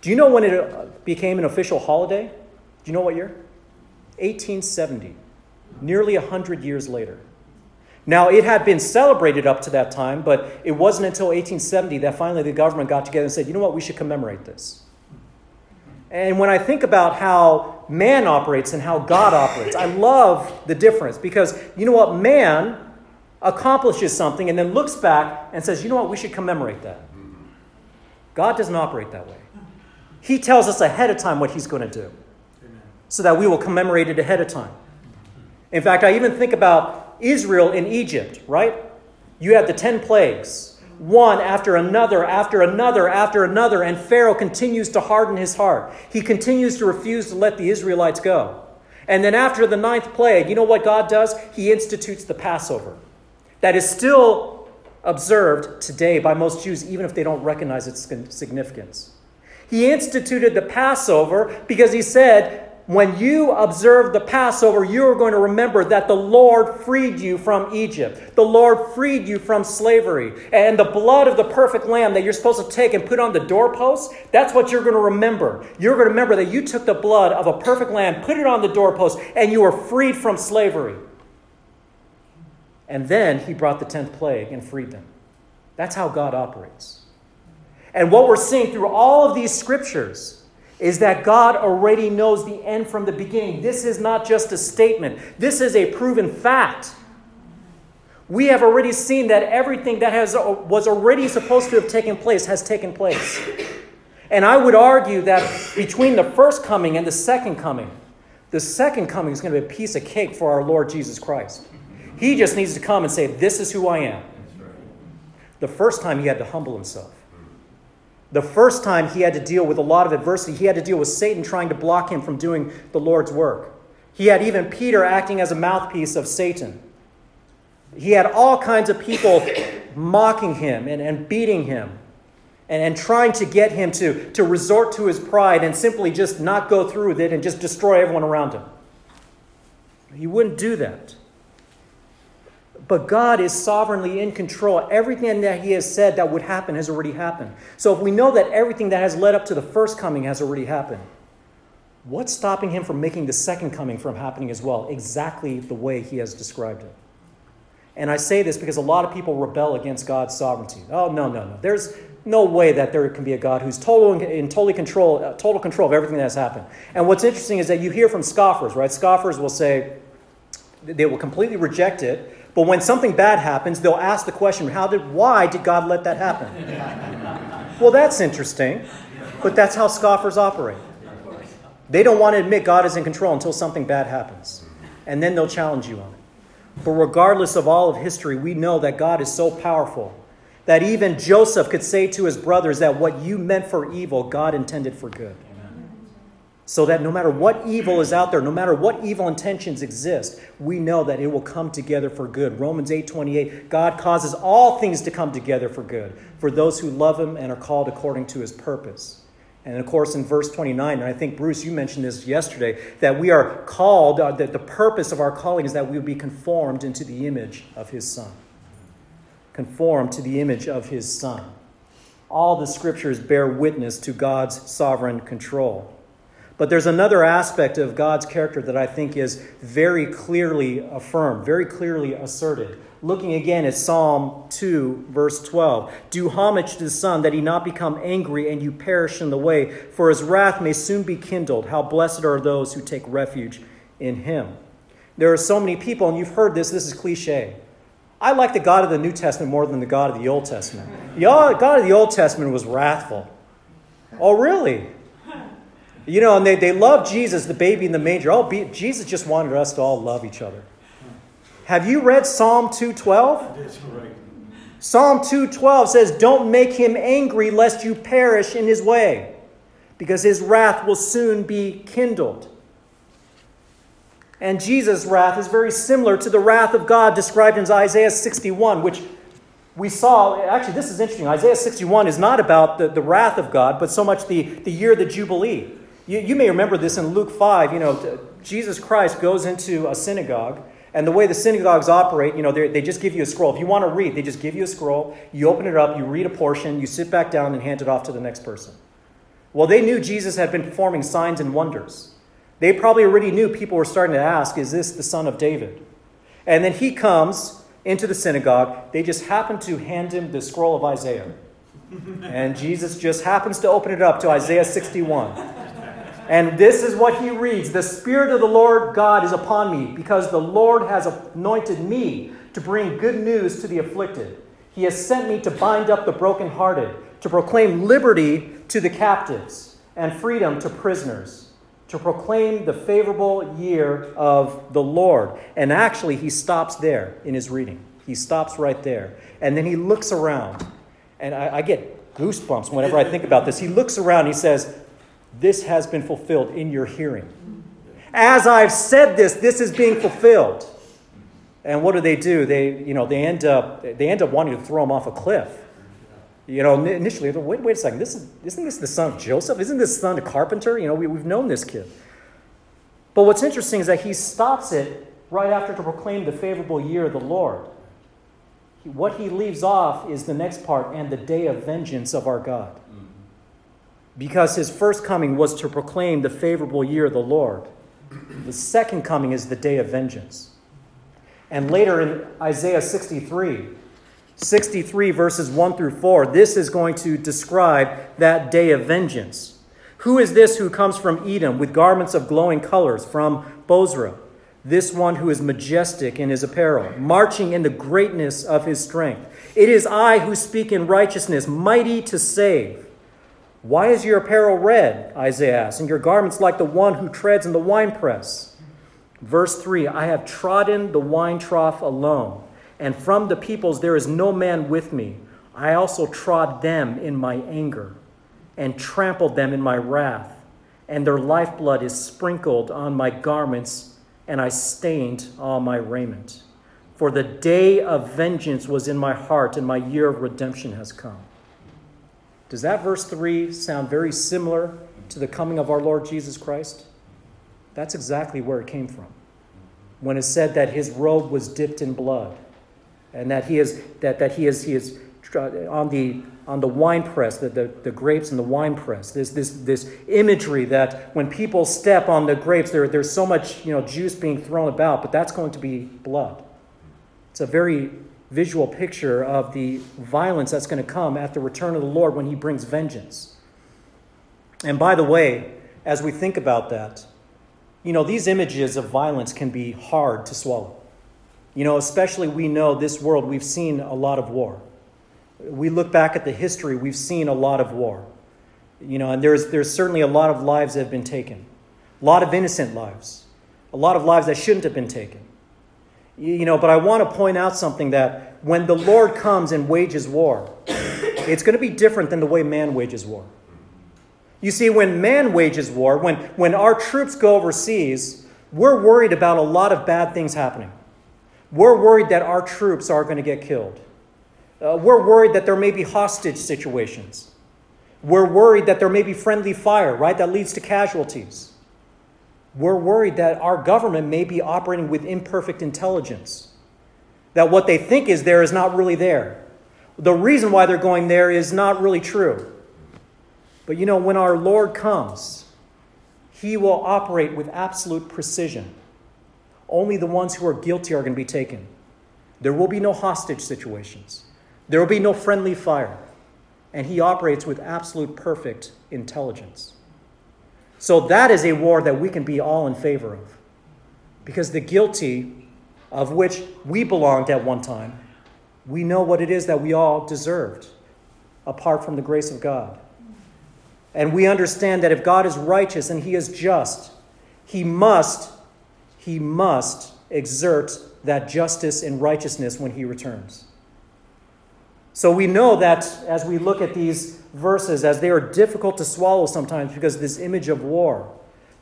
Do you know when it uh, became an official holiday? Do you know what year? 1870, nearly 100 years later. Now, it had been celebrated up to that time, but it wasn't until 1870 that finally the government got together and said, you know what, we should commemorate this. And when I think about how man operates and how God operates, I love the difference because you know what? Man accomplishes something and then looks back and says, you know what, we should commemorate that. God doesn't operate that way. He tells us ahead of time what he's going to do so that we will commemorate it ahead of time. In fact, I even think about Israel in Egypt, right? You had the 10 plagues, one after another, after another, after another, and Pharaoh continues to harden his heart. He continues to refuse to let the Israelites go. And then after the ninth plague, you know what God does? He institutes the Passover that is still observed today by most Jews, even if they don't recognize its significance. He instituted the Passover because he said, when you observe the Passover, you are going to remember that the Lord freed you from Egypt. The Lord freed you from slavery. And the blood of the perfect lamb that you're supposed to take and put on the doorpost, that's what you're going to remember. You're going to remember that you took the blood of a perfect lamb, put it on the doorpost, and you were freed from slavery. And then he brought the 10th plague and freed them. That's how God operates. And what we're seeing through all of these scriptures is that God already knows the end from the beginning. This is not just a statement, this is a proven fact. We have already seen that everything that has, uh, was already supposed to have taken place has taken place. And I would argue that between the first coming and the second coming, the second coming is going to be a piece of cake for our Lord Jesus Christ. He just needs to come and say, This is who I am. The first time he had to humble himself. The first time he had to deal with a lot of adversity, he had to deal with Satan trying to block him from doing the Lord's work. He had even Peter acting as a mouthpiece of Satan. He had all kinds of people mocking him and, and beating him and, and trying to get him to, to resort to his pride and simply just not go through with it and just destroy everyone around him. He wouldn't do that. But God is sovereignly in control. Everything that He has said that would happen has already happened. So if we know that everything that has led up to the first coming has already happened, what's stopping Him from making the second coming from happening as well, exactly the way He has described it? And I say this because a lot of people rebel against God's sovereignty. Oh, no, no, no. There's no way that there can be a God who's total in totally control, uh, total control of everything that has happened. And what's interesting is that you hear from scoffers, right? Scoffers will say, they will completely reject it but when something bad happens, they'll ask the question, how did, why did God let that happen? well, that's interesting, but that's how scoffers operate. They don't want to admit God is in control until something bad happens. And then they'll challenge you on it. But regardless of all of history, we know that God is so powerful that even Joseph could say to his brothers that what you meant for evil, God intended for good so that no matter what evil is out there, no matter what evil intentions exist, we know that it will come together for good. Romans 8:28, God causes all things to come together for good for those who love him and are called according to his purpose. And of course, in verse 29, and I think, Bruce, you mentioned this yesterday, that we are called, uh, that the purpose of our calling is that we will be conformed into the image of his Son. Conformed to the image of his Son. All the scriptures bear witness to God's sovereign control. But there's another aspect of God's character that I think is very clearly affirmed, very clearly asserted. Looking again at Psalm 2, verse 12 Do homage to the Son, that he not become angry and you perish in the way, for his wrath may soon be kindled. How blessed are those who take refuge in him. There are so many people, and you've heard this, this is cliche. I like the God of the New Testament more than the God of the Old Testament. The God of the Old Testament was wrathful. Oh, really? You know, and they, they love Jesus, the baby in the manger. Oh, be, Jesus just wanted us to all love each other. Have you read Psalm 212? That's right. Psalm 212 says, Don't make him angry lest you perish in his way, because his wrath will soon be kindled. And Jesus' wrath is very similar to the wrath of God described in Isaiah 61, which we saw. Actually, this is interesting. Isaiah 61 is not about the, the wrath of God, but so much the, the year of the Jubilee. You, you may remember this in Luke 5. You know, Jesus Christ goes into a synagogue, and the way the synagogues operate, you know, they just give you a scroll. If you want to read, they just give you a scroll. You open it up, you read a portion, you sit back down, and hand it off to the next person. Well, they knew Jesus had been performing signs and wonders. They probably already knew people were starting to ask, Is this the son of David? And then he comes into the synagogue. They just happen to hand him the scroll of Isaiah. And Jesus just happens to open it up to Isaiah 61. And this is what he reads The Spirit of the Lord God is upon me, because the Lord has anointed me to bring good news to the afflicted. He has sent me to bind up the brokenhearted, to proclaim liberty to the captives, and freedom to prisoners, to proclaim the favorable year of the Lord. And actually, he stops there in his reading. He stops right there. And then he looks around. And I, I get goosebumps whenever I think about this. He looks around, he says, this has been fulfilled in your hearing. As I've said this, this is being fulfilled. And what do they do? They, you know, they end up, they end up wanting to throw him off a cliff. You know, initially, wait, wait a second. This is, isn't this the son of Joseph? Isn't this the son of carpenter? You know, we, we've known this kid. But what's interesting is that he stops it right after to proclaim the favorable year of the Lord. What he leaves off is the next part and the day of vengeance of our God. Because his first coming was to proclaim the favorable year of the Lord. The second coming is the day of vengeance. And later in Isaiah 63, 63 verses 1 through 4, this is going to describe that day of vengeance. Who is this who comes from Edom with garments of glowing colors from Bozrah? This one who is majestic in his apparel, marching in the greatness of his strength. It is I who speak in righteousness, mighty to save. Why is your apparel red? Isaiah asks, and your garments like the one who treads in the winepress? Verse 3 I have trodden the wine trough alone, and from the peoples there is no man with me. I also trod them in my anger, and trampled them in my wrath, and their lifeblood is sprinkled on my garments, and I stained all my raiment. For the day of vengeance was in my heart, and my year of redemption has come. Does that verse 3 sound very similar to the coming of our Lord Jesus Christ? That's exactly where it came from. When it said that his robe was dipped in blood and that he is, that, that he is, he is on the, on the wine press, the, the, the grapes and the wine press. There's this, this imagery that when people step on the grapes, there, there's so much you know, juice being thrown about, but that's going to be blood. It's a very visual picture of the violence that's going to come at the return of the Lord when he brings vengeance. And by the way, as we think about that, you know, these images of violence can be hard to swallow. You know, especially we know this world, we've seen a lot of war. We look back at the history, we've seen a lot of war. You know, and there's, there's certainly a lot of lives that have been taken, a lot of innocent lives, a lot of lives that shouldn't have been taken. You know, but I want to point out something that when the Lord comes and wages war, it's going to be different than the way man wages war. You see, when man wages war, when, when our troops go overseas, we're worried about a lot of bad things happening. We're worried that our troops are going to get killed. Uh, we're worried that there may be hostage situations. We're worried that there may be friendly fire, right, that leads to casualties we're worried that our government may be operating with imperfect intelligence, that what they think is there is not really there. The reason why they're going there is not really true. But you know, when our Lord comes, he will operate with absolute precision. Only the ones who are guilty are going to be taken. There will be no hostage situations. There will be no friendly fire. And he operates with absolute perfect intelligence. So that is a war that we can be all in favor of. Because the guilty, of which we belonged at one time, we know what it is that we all deserved apart from the grace of God. And we understand that if God is righteous and he is just, he must, he must exert that justice and righteousness when he returns. So we know that as we look at these verses, as they are difficult to swallow sometimes because this image of war,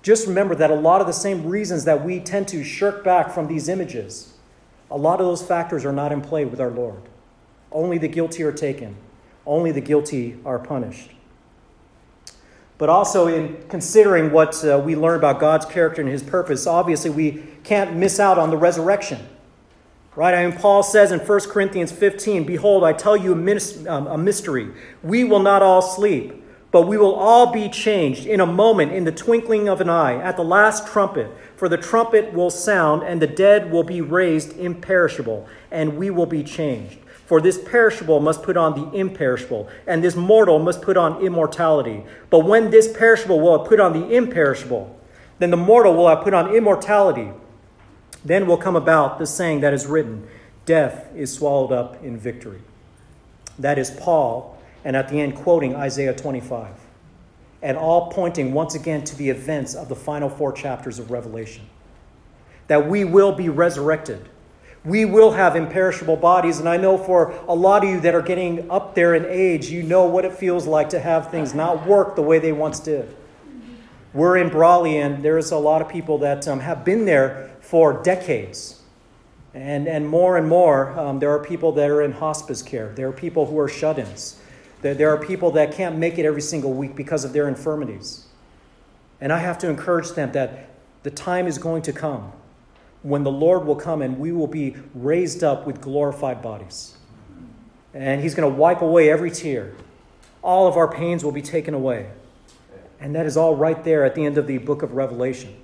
just remember that a lot of the same reasons that we tend to shirk back from these images, a lot of those factors are not in play with our Lord. Only the guilty are taken, only the guilty are punished. But also, in considering what uh, we learn about God's character and his purpose, obviously we can't miss out on the resurrection. Right? I mean, Paul says in 1 Corinthians 15, Behold, I tell you a, um, a mystery. We will not all sleep, but we will all be changed in a moment, in the twinkling of an eye, at the last trumpet. For the trumpet will sound, and the dead will be raised imperishable, and we will be changed. For this perishable must put on the imperishable, and this mortal must put on immortality. But when this perishable will have put on the imperishable, then the mortal will have put on immortality. Then will come about the saying that is written Death is swallowed up in victory. That is Paul, and at the end, quoting Isaiah 25, and all pointing once again to the events of the final four chapters of Revelation. That we will be resurrected. We will have imperishable bodies. And I know for a lot of you that are getting up there in age, you know what it feels like to have things not work the way they once did. We're in Brawley, and there's a lot of people that um, have been there for decades. And, and more and more, um, there are people that are in hospice care. There are people who are shut ins. There, there are people that can't make it every single week because of their infirmities. And I have to encourage them that The time is going to come when the Lord will come and we will be raised up with glorified bodies. And He's going to wipe away every tear. All of our pains will be taken away. And that is all right there at the end of the book of Revelation.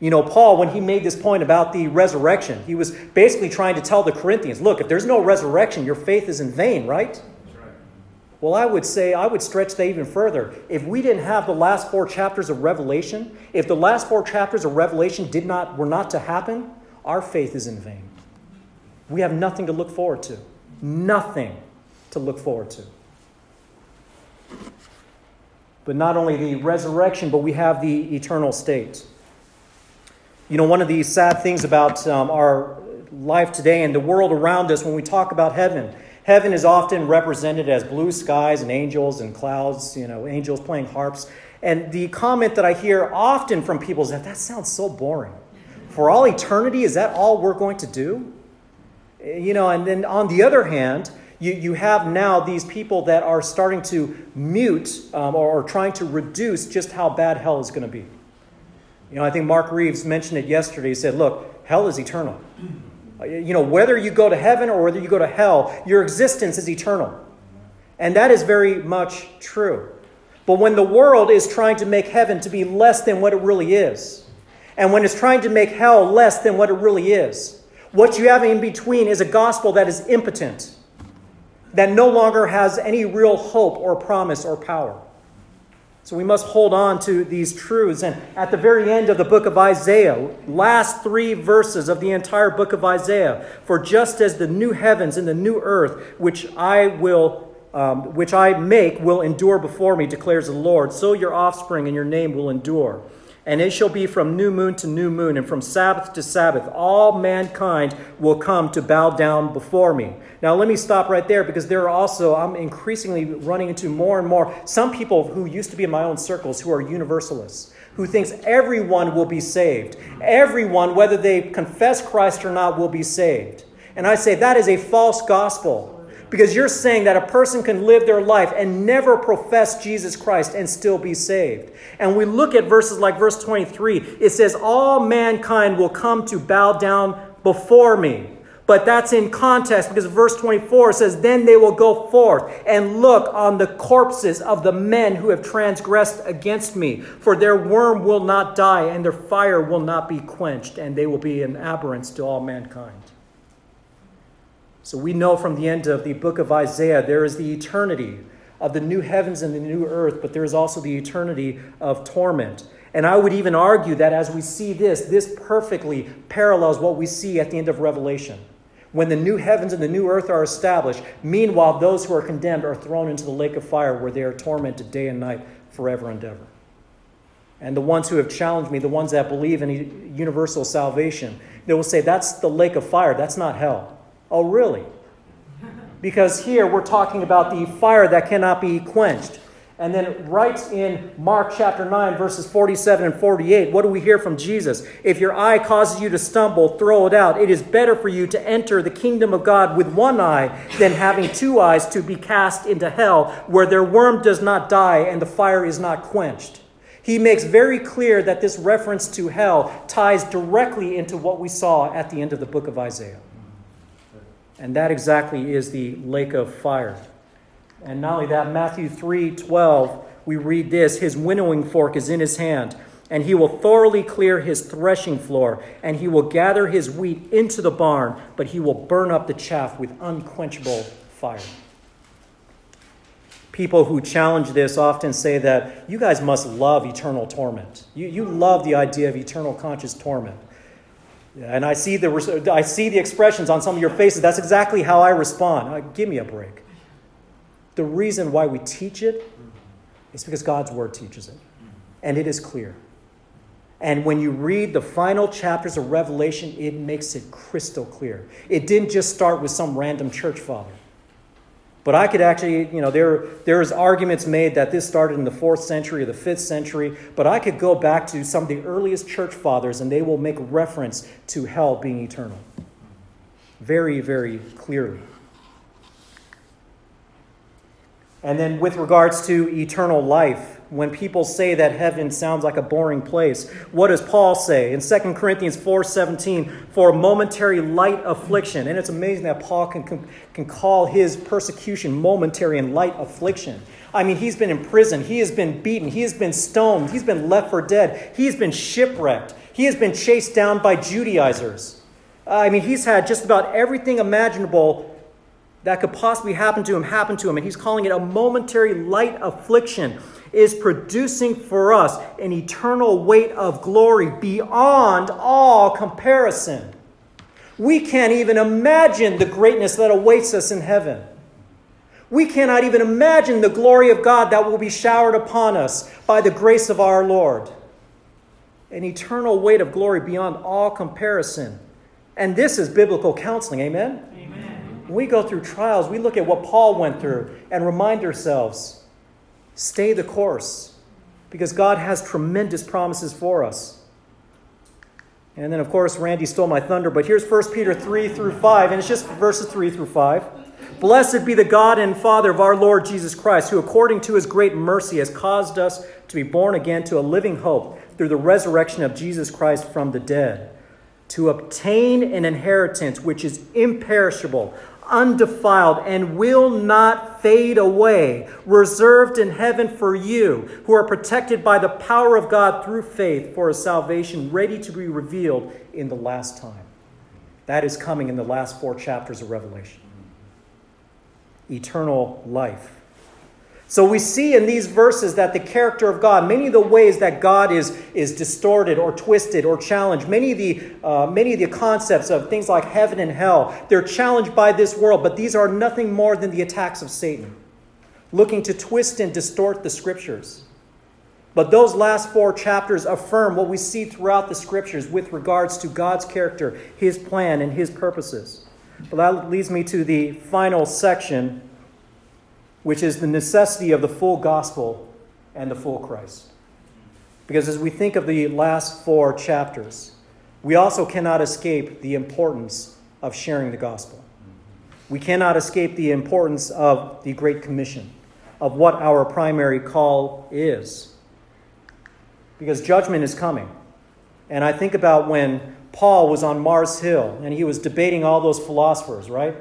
You know, Paul, when he made this point about the resurrection, he was basically trying to tell the Corinthians look, if there's no resurrection, your faith is in vain, right? Well, I would say, I would stretch that even further. If we didn't have the last four chapters of Revelation, if the last four chapters of Revelation did not, were not to happen, our faith is in vain. We have nothing to look forward to. Nothing to look forward to. But not only the resurrection, but we have the eternal state. You know, one of the sad things about um, our life today and the world around us when we talk about heaven Heaven is often represented as blue skies and angels and clouds, you know, angels playing harps. And the comment that I hear often from people is that that sounds so boring. For all eternity, is that all we're going to do? You know, and then on the other hand, you, you have now these people that are starting to mute um, or, or trying to reduce just how bad hell is going to be. You know, I think Mark Reeves mentioned it yesterday. He said, look, hell is eternal. Uh, you know, whether you go to heaven or whether you go to hell, your existence is eternal. And that is very much true. But when the world is trying to make heaven to be less than what it really is, and when it's trying to make hell less than what it really is, what you have in between is a gospel that is impotent, that no longer has any real hope or promise or power. So we must hold on to these truths. And at the very end of the book of Isaiah, last three verses of the entire book of Isaiah, for just as the new heavens and the new earth, which I will um, which I make will endure before me, declares the Lord, so your offspring and your name will endure. And it shall be from new moon to new moon, and from Sabbath to Sabbath, all mankind will come to bow down before me. Now, let me stop right there because there are also, I'm increasingly running into more and more some people who used to be in my own circles who are universalists, who thinks everyone will be saved. Everyone, whether they confess Christ or not, will be saved. And I say that is a false gospel because you're saying that a person can live their life and never profess Jesus Christ and still be saved. And we look at verses like verse 23, it says, All mankind will come to bow down before me. But that's in context because verse 24 says, Then they will go forth and look on the corpses of the men who have transgressed against me. For their worm will not die, and their fire will not be quenched, and they will be an abhorrence to all mankind. So we know from the end of the book of Isaiah there is the eternity of the new heavens and the new earth, but there is also the eternity of torment. And I would even argue that as we see this, this perfectly parallels what we see at the end of Revelation. When the new heavens and the new earth are established, meanwhile, those who are condemned are thrown into the lake of fire where they are tormented day and night forever and ever. And the ones who have challenged me, the ones that believe in universal salvation, they will say, That's the lake of fire, that's not hell. Oh, really? Because here we're talking about the fire that cannot be quenched. And then, right in Mark chapter 9, verses 47 and 48, what do we hear from Jesus? If your eye causes you to stumble, throw it out. It is better for you to enter the kingdom of God with one eye than having two eyes to be cast into hell, where their worm does not die and the fire is not quenched. He makes very clear that this reference to hell ties directly into what we saw at the end of the book of Isaiah. And that exactly is the lake of fire. And not only that, Matthew 3 12, we read this His winnowing fork is in his hand, and he will thoroughly clear his threshing floor, and he will gather his wheat into the barn, but he will burn up the chaff with unquenchable fire. People who challenge this often say that you guys must love eternal torment. You, you love the idea of eternal conscious torment. And I see, the, I see the expressions on some of your faces. That's exactly how I respond. Like, Give me a break. The reason why we teach it is because God's word teaches it, and it is clear. And when you read the final chapters of Revelation, it makes it crystal clear. It didn't just start with some random church father. But I could actually, you know, there, there's arguments made that this started in the fourth century or the fifth century, but I could go back to some of the earliest church fathers and they will make reference to hell being eternal. Very, very clearly. And then, with regards to eternal life, when people say that heaven sounds like a boring place, what does Paul say in 2 Corinthians 4:17? For a momentary light affliction. And it's amazing that Paul can, can, can call his persecution momentary and light affliction. I mean, he's been in prison, he has been beaten, he has been stoned, he's been left for dead, he's been shipwrecked, he has been chased down by Judaizers. I mean, he's had just about everything imaginable that could possibly happen to him happen to him. And he's calling it a momentary light affliction, is producing for us an eternal weight of glory beyond all comparison. We can't even imagine the greatness that awaits us in heaven. We cannot even imagine the glory of God that will be showered upon us by the grace of our Lord. An eternal weight of glory beyond all comparison. And this is biblical counseling. Amen? When we go through trials, we look at what Paul went through and remind ourselves stay the course because God has tremendous promises for us. And then, of course, Randy stole my thunder, but here's 1 Peter 3 through 5, and it's just verses 3 through 5. Blessed be the God and Father of our Lord Jesus Christ, who according to his great mercy has caused us to be born again to a living hope through the resurrection of Jesus Christ from the dead, to obtain an inheritance which is imperishable, undefiled and will not fade away, reserved in heaven for you, who are protected by the power of God through faith for a salvation ready to be revealed in the last time. That is coming in the last four chapters of Revelation. Eternal life. So we see in these verses that the character of God, many of the ways that God is, is distorted or twisted or challenged, many of, the, uh, many of the concepts of things like heaven and hell, they're challenged by this world, but these are nothing more than the attacks of Satan, looking to twist and distort the scriptures. But those last four chapters affirm what we see throughout the scriptures with regards to God's character, his plan, and his purposes. But that leads me to the final section which is the necessity of the full gospel and the full Christ. Because as we think of the last four chapters, we also cannot escape the importance of sharing the gospel. We cannot escape the importance of the Great Commission, of what our primary call is. Because judgment is coming. And I think about when Paul was on Mars Hill and he was debating all those philosophers, right?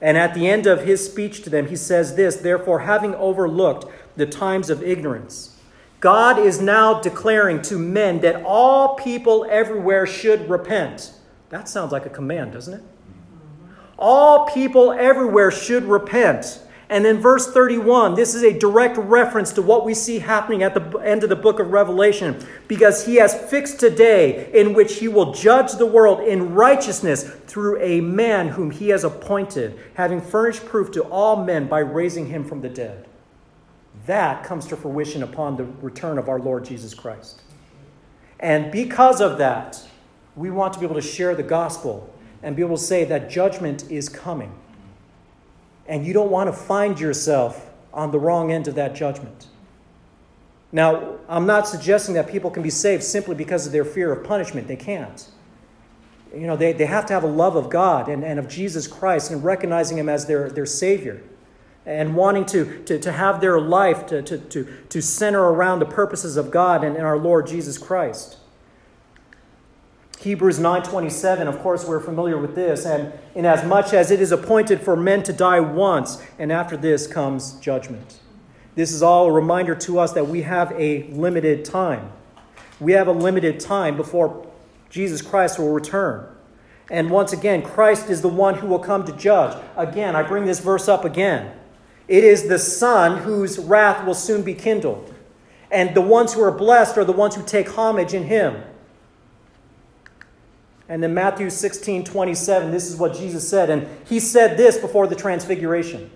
And at the end of his speech to them, he says this Therefore, having overlooked the times of ignorance, God is now declaring to men that all people everywhere should repent. That sounds like a command, doesn't it? All people everywhere should repent. And then verse 31, this is a direct reference to what we see happening at the end of the book of Revelation, because he has fixed a day in which he will judge the world in righteousness through a man whom he has appointed, having furnished proof to all men by raising him from the dead. That comes to fruition upon the return of our Lord Jesus Christ. And because of that, we want to be able to share the gospel and be able to say that judgment is coming and you don't want to find yourself on the wrong end of that judgment. Now, I'm not suggesting that people can be saved simply because of their fear of punishment. They can't. You know, they, they have to have a love of God and, and of Jesus Christ and recognizing Him as their, their Savior and wanting to, to, to have their life to, to, to, to center around the purposes of God and, and our Lord Jesus Christ. Hebrews 9:27, of course, we're familiar with this, and inasmuch as it is appointed for men to die once, and after this comes judgment. This is all a reminder to us that we have a limited time. We have a limited time before Jesus Christ will return. And once again, Christ is the one who will come to judge. Again, I bring this verse up again. It is the Son whose wrath will soon be kindled. And the ones who are blessed are the ones who take homage in him. And then Matthew 16, 27, this is what Jesus said. And he said this before the transfiguration.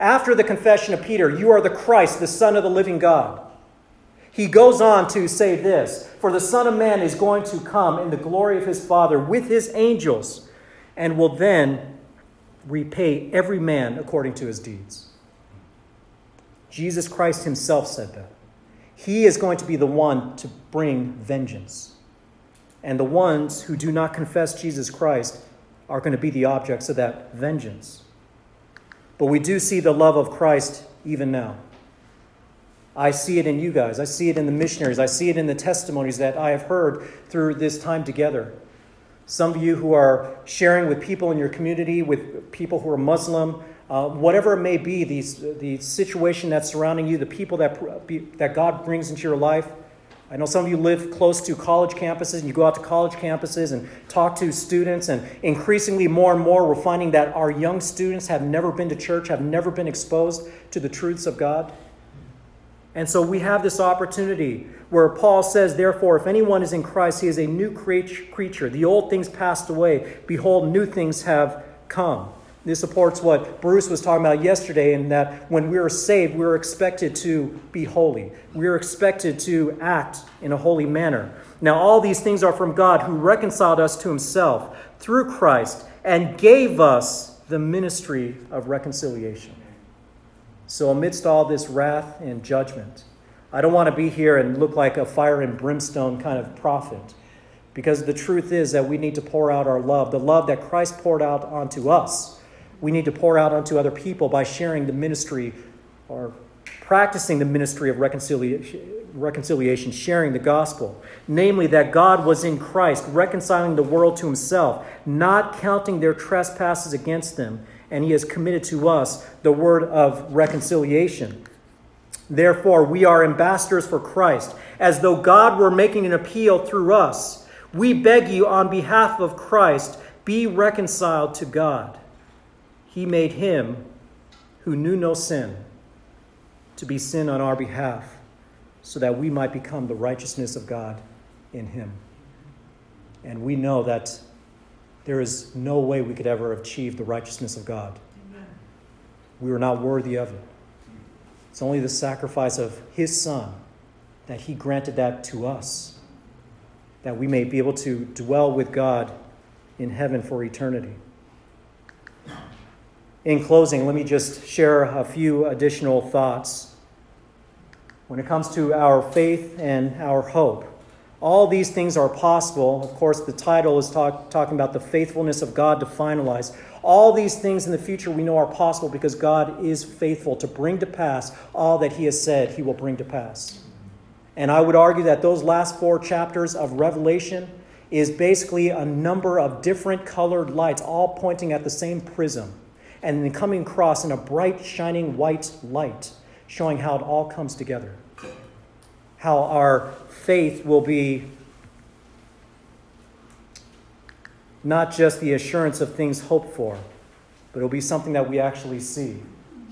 After the confession of Peter, You are the Christ, the Son of the living God. He goes on to say this For the Son of Man is going to come in the glory of his Father with his angels, and will then repay every man according to his deeds. Jesus Christ himself said that. He is going to be the one to bring vengeance and the ones who do not confess Jesus Christ are going to be the objects of that vengeance. But we do see the love of Christ even now. I see it in you guys. I see it in the missionaries. I see it in the testimonies that I have heard through this time together. Some of you who are sharing with people in your community, with people who are Muslim, uh, whatever it may be, these, the situation that's surrounding you, the people that, that God brings into your life. I know some of you live close to college campuses and you go out to college campuses and talk to students, and increasingly more and more we're finding that our young students have never been to church, have never been exposed to the truths of God. And so we have this opportunity where Paul says, Therefore, if anyone is in Christ, he is a new creature. The old things passed away. Behold, new things have come. This supports what Bruce was talking about yesterday, in that when we are saved, we are expected to be holy. We are expected to act in a holy manner. Now, all these things are from God who reconciled us to himself through Christ and gave us the ministry of reconciliation. So, amidst all this wrath and judgment, I don't want to be here and look like a fire and brimstone kind of prophet. Because the truth is that we need to pour out our love, the love that Christ poured out onto us we need to pour out onto other people by sharing the ministry or practicing the ministry of reconciliation, reconciliation, sharing the gospel. Namely, that God was in Christ, reconciling the world to himself, not counting their trespasses against them, and he has committed to us the word of reconciliation. Therefore, we are ambassadors for Christ, as though God were making an appeal through us. We beg you on behalf of Christ, be reconciled to God he made him who knew no sin to be sin on our behalf so that we might become the righteousness of God in him. And we know that there is no way we could ever achieve the righteousness of God. Amen. We are not worthy of it. It's only the sacrifice of his Son that he granted that to us, that we may be able to dwell with God in heaven for eternity. In closing, let me just share a few additional thoughts. When it comes to our faith and our hope, all these things are possible. Of course, the title is talk, talking about the faithfulness of God to finalize. All these things in the future we know are possible because God is faithful to bring to pass all that He has said He will bring to pass. And I would argue that those last four chapters of Revelation is basically a number of different colored lights, all pointing at the same prism and then coming across in a bright, shining white light, showing how it all comes together. How our faith will be not just the assurance of things hoped for, but it'll be something that we actually see.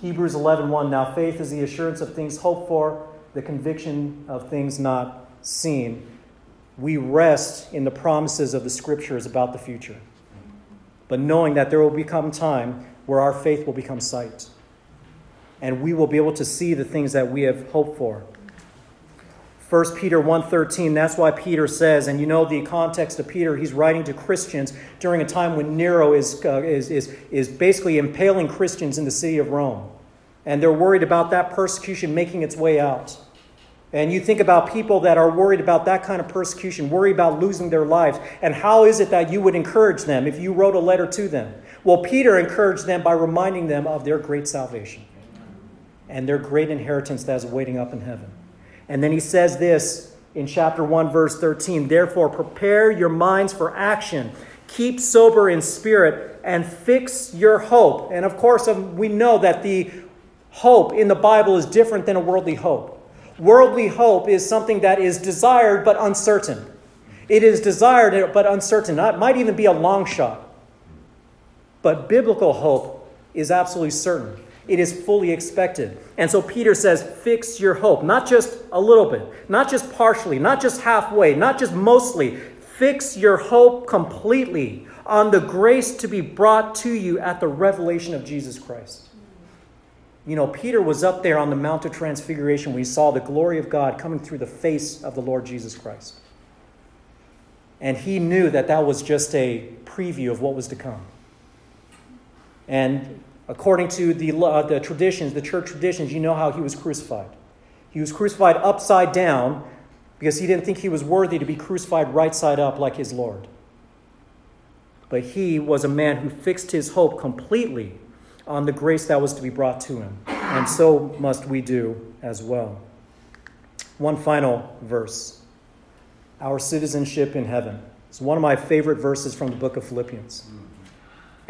Hebrews 11:1 Now faith is the assurance of things hoped for, the conviction of things not seen. We rest in the promises of the scriptures about the future. But knowing that there will become time where our faith will become sight. And we will be able to see the things that we have hoped for. 1 Peter 1:13 that's why Peter says and you know the context of Peter he's writing to Christians during a time when Nero is, uh, is, is, is basically impaling Christians in the city of Rome and they're worried about that persecution making its way out and you think about people that are worried about that kind of persecution worry about losing their lives and how is it that you would encourage them if you wrote a letter to them well, Peter encouraged them by reminding them of their great salvation and their great inheritance that is waiting up in heaven. And then he says this in chapter 1, verse 13 Therefore, prepare your minds for action, keep sober in spirit, and fix your hope. And of course, um, we know that the hope in the Bible is different than a worldly hope. Worldly hope is something that is desired but uncertain. It is desired but uncertain. It might even be a long shot. But biblical hope is absolutely certain. It is fully expected. And so Peter says, fix your hope, not just a little bit, not just partially, not just halfway, not just mostly. Fix your hope completely on the grace to be brought to you at the revelation of Jesus Christ. You know, Peter was up there on the Mount of Transfiguration when he saw the glory of God coming through the face of the Lord Jesus Christ. And he knew that that was just a preview of what was to come. And according to the, uh, the traditions, the church traditions, you know how he was crucified. He was crucified upside down because he didn't think he was worthy to be crucified right side up like his Lord. But he was a man who fixed his hope completely on the grace that was to be brought to him. And so must we do as well. One final verse our citizenship in heaven. It's one of my favorite verses from the book of Philippians.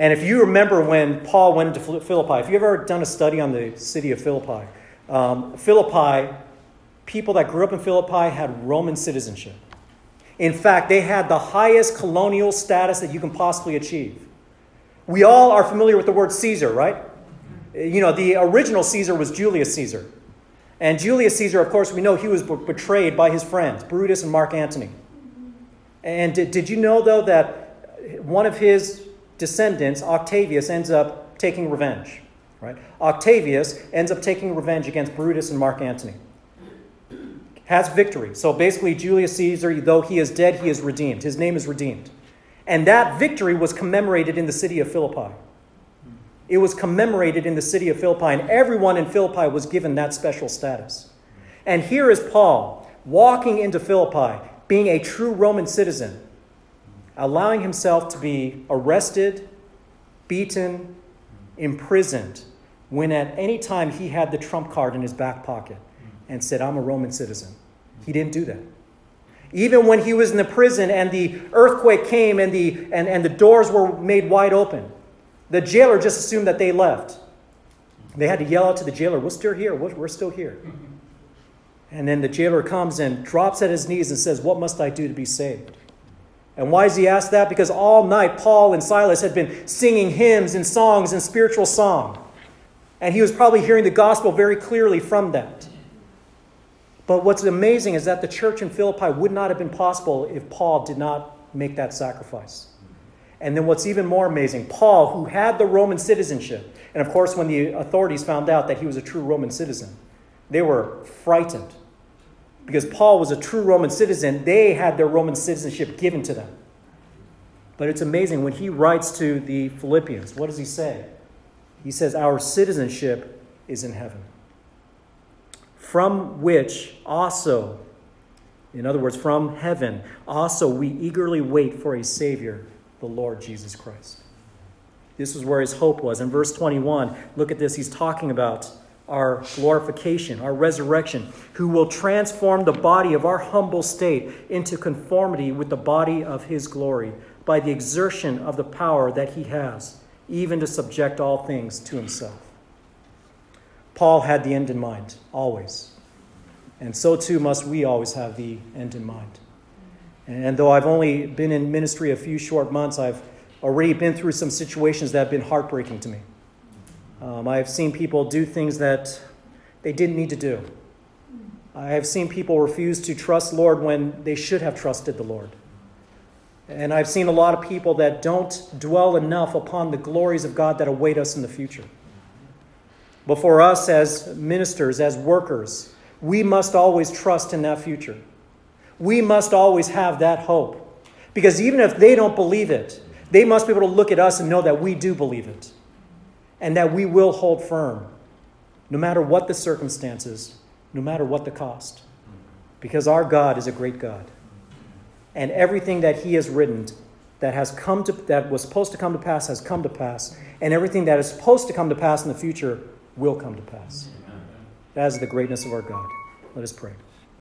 And if you remember when Paul went to Philippi, if you've ever done a study on the city of Philippi, um, Philippi, people that grew up in Philippi had Roman citizenship. In fact, they had the highest colonial status that you can possibly achieve. We all are familiar with the word Caesar, right? You know, the original Caesar was Julius Caesar. And Julius Caesar, of course, we know he was betrayed by his friends, Brutus and Mark Antony. And did, did you know, though, that one of his descendants, Octavius, ends up taking revenge? Right? Octavius ends up taking revenge against Brutus and Mark Antony. Has victory. So basically, Julius Caesar, though he is dead, he is redeemed. His name is redeemed. And that victory was commemorated in the city of Philippi. It was commemorated in the city of Philippi, and everyone in Philippi was given that special status. And here is Paul walking into Philippi, being a true Roman citizen, allowing himself to be arrested, beaten, imprisoned, when at any time he had the trump card in his back pocket and said, I'm a Roman citizen. He didn't do that. Even when he was in the prison and the earthquake came and the, and, and the doors were made wide open, the jailer just assumed that they left. They had to yell out to the jailer, We're still here. We're still here. And then the jailer comes and drops at his knees and says, What must I do to be saved? And why does he ask that? Because all night Paul and Silas had been singing hymns and songs and spiritual song. And he was probably hearing the gospel very clearly from that. But what's amazing is that the church in Philippi would not have been possible if Paul did not make that sacrifice. And then what's even more amazing, Paul, who had the Roman citizenship, and of course, when the authorities found out that he was a true Roman citizen, they were frightened. Because Paul was a true Roman citizen, they had their Roman citizenship given to them. But it's amazing when he writes to the Philippians, what does he say? He says, Our citizenship is in heaven from which also, in other words, from heaven, also we eagerly wait for a Savior, the Lord Jesus Christ. This is where his hope was. In verse 21, look at this. He's talking about our glorification, our resurrection, who will transform the body of our humble state into conformity with the body of his glory by the exertion of the power that he has, even to subject all things to himself. Paul had the end in mind, always. And so too must we always have the end in mind. And though I've only been in ministry a few short months, I've already been through some situations that have been heartbreaking to me. Um, I have seen people do things that they didn't need to do. I have seen people refuse to trust Lord when they should have trusted the Lord. And I've seen a lot of people that don't dwell enough upon the glories of God that await us in the future. But for us as ministers, as workers, we must always trust in that future. We must always have that hope. Because even if they don't believe it, they must be able to look at us and know that we do believe it. And that we will hold firm, no matter what the circumstances, no matter what the cost. Because our God is a great God. And everything that He has written that has come to that was supposed to come to pass has come to pass. And everything that is supposed to come to pass in the future will come to pass. That is the greatness of our God. Let us pray.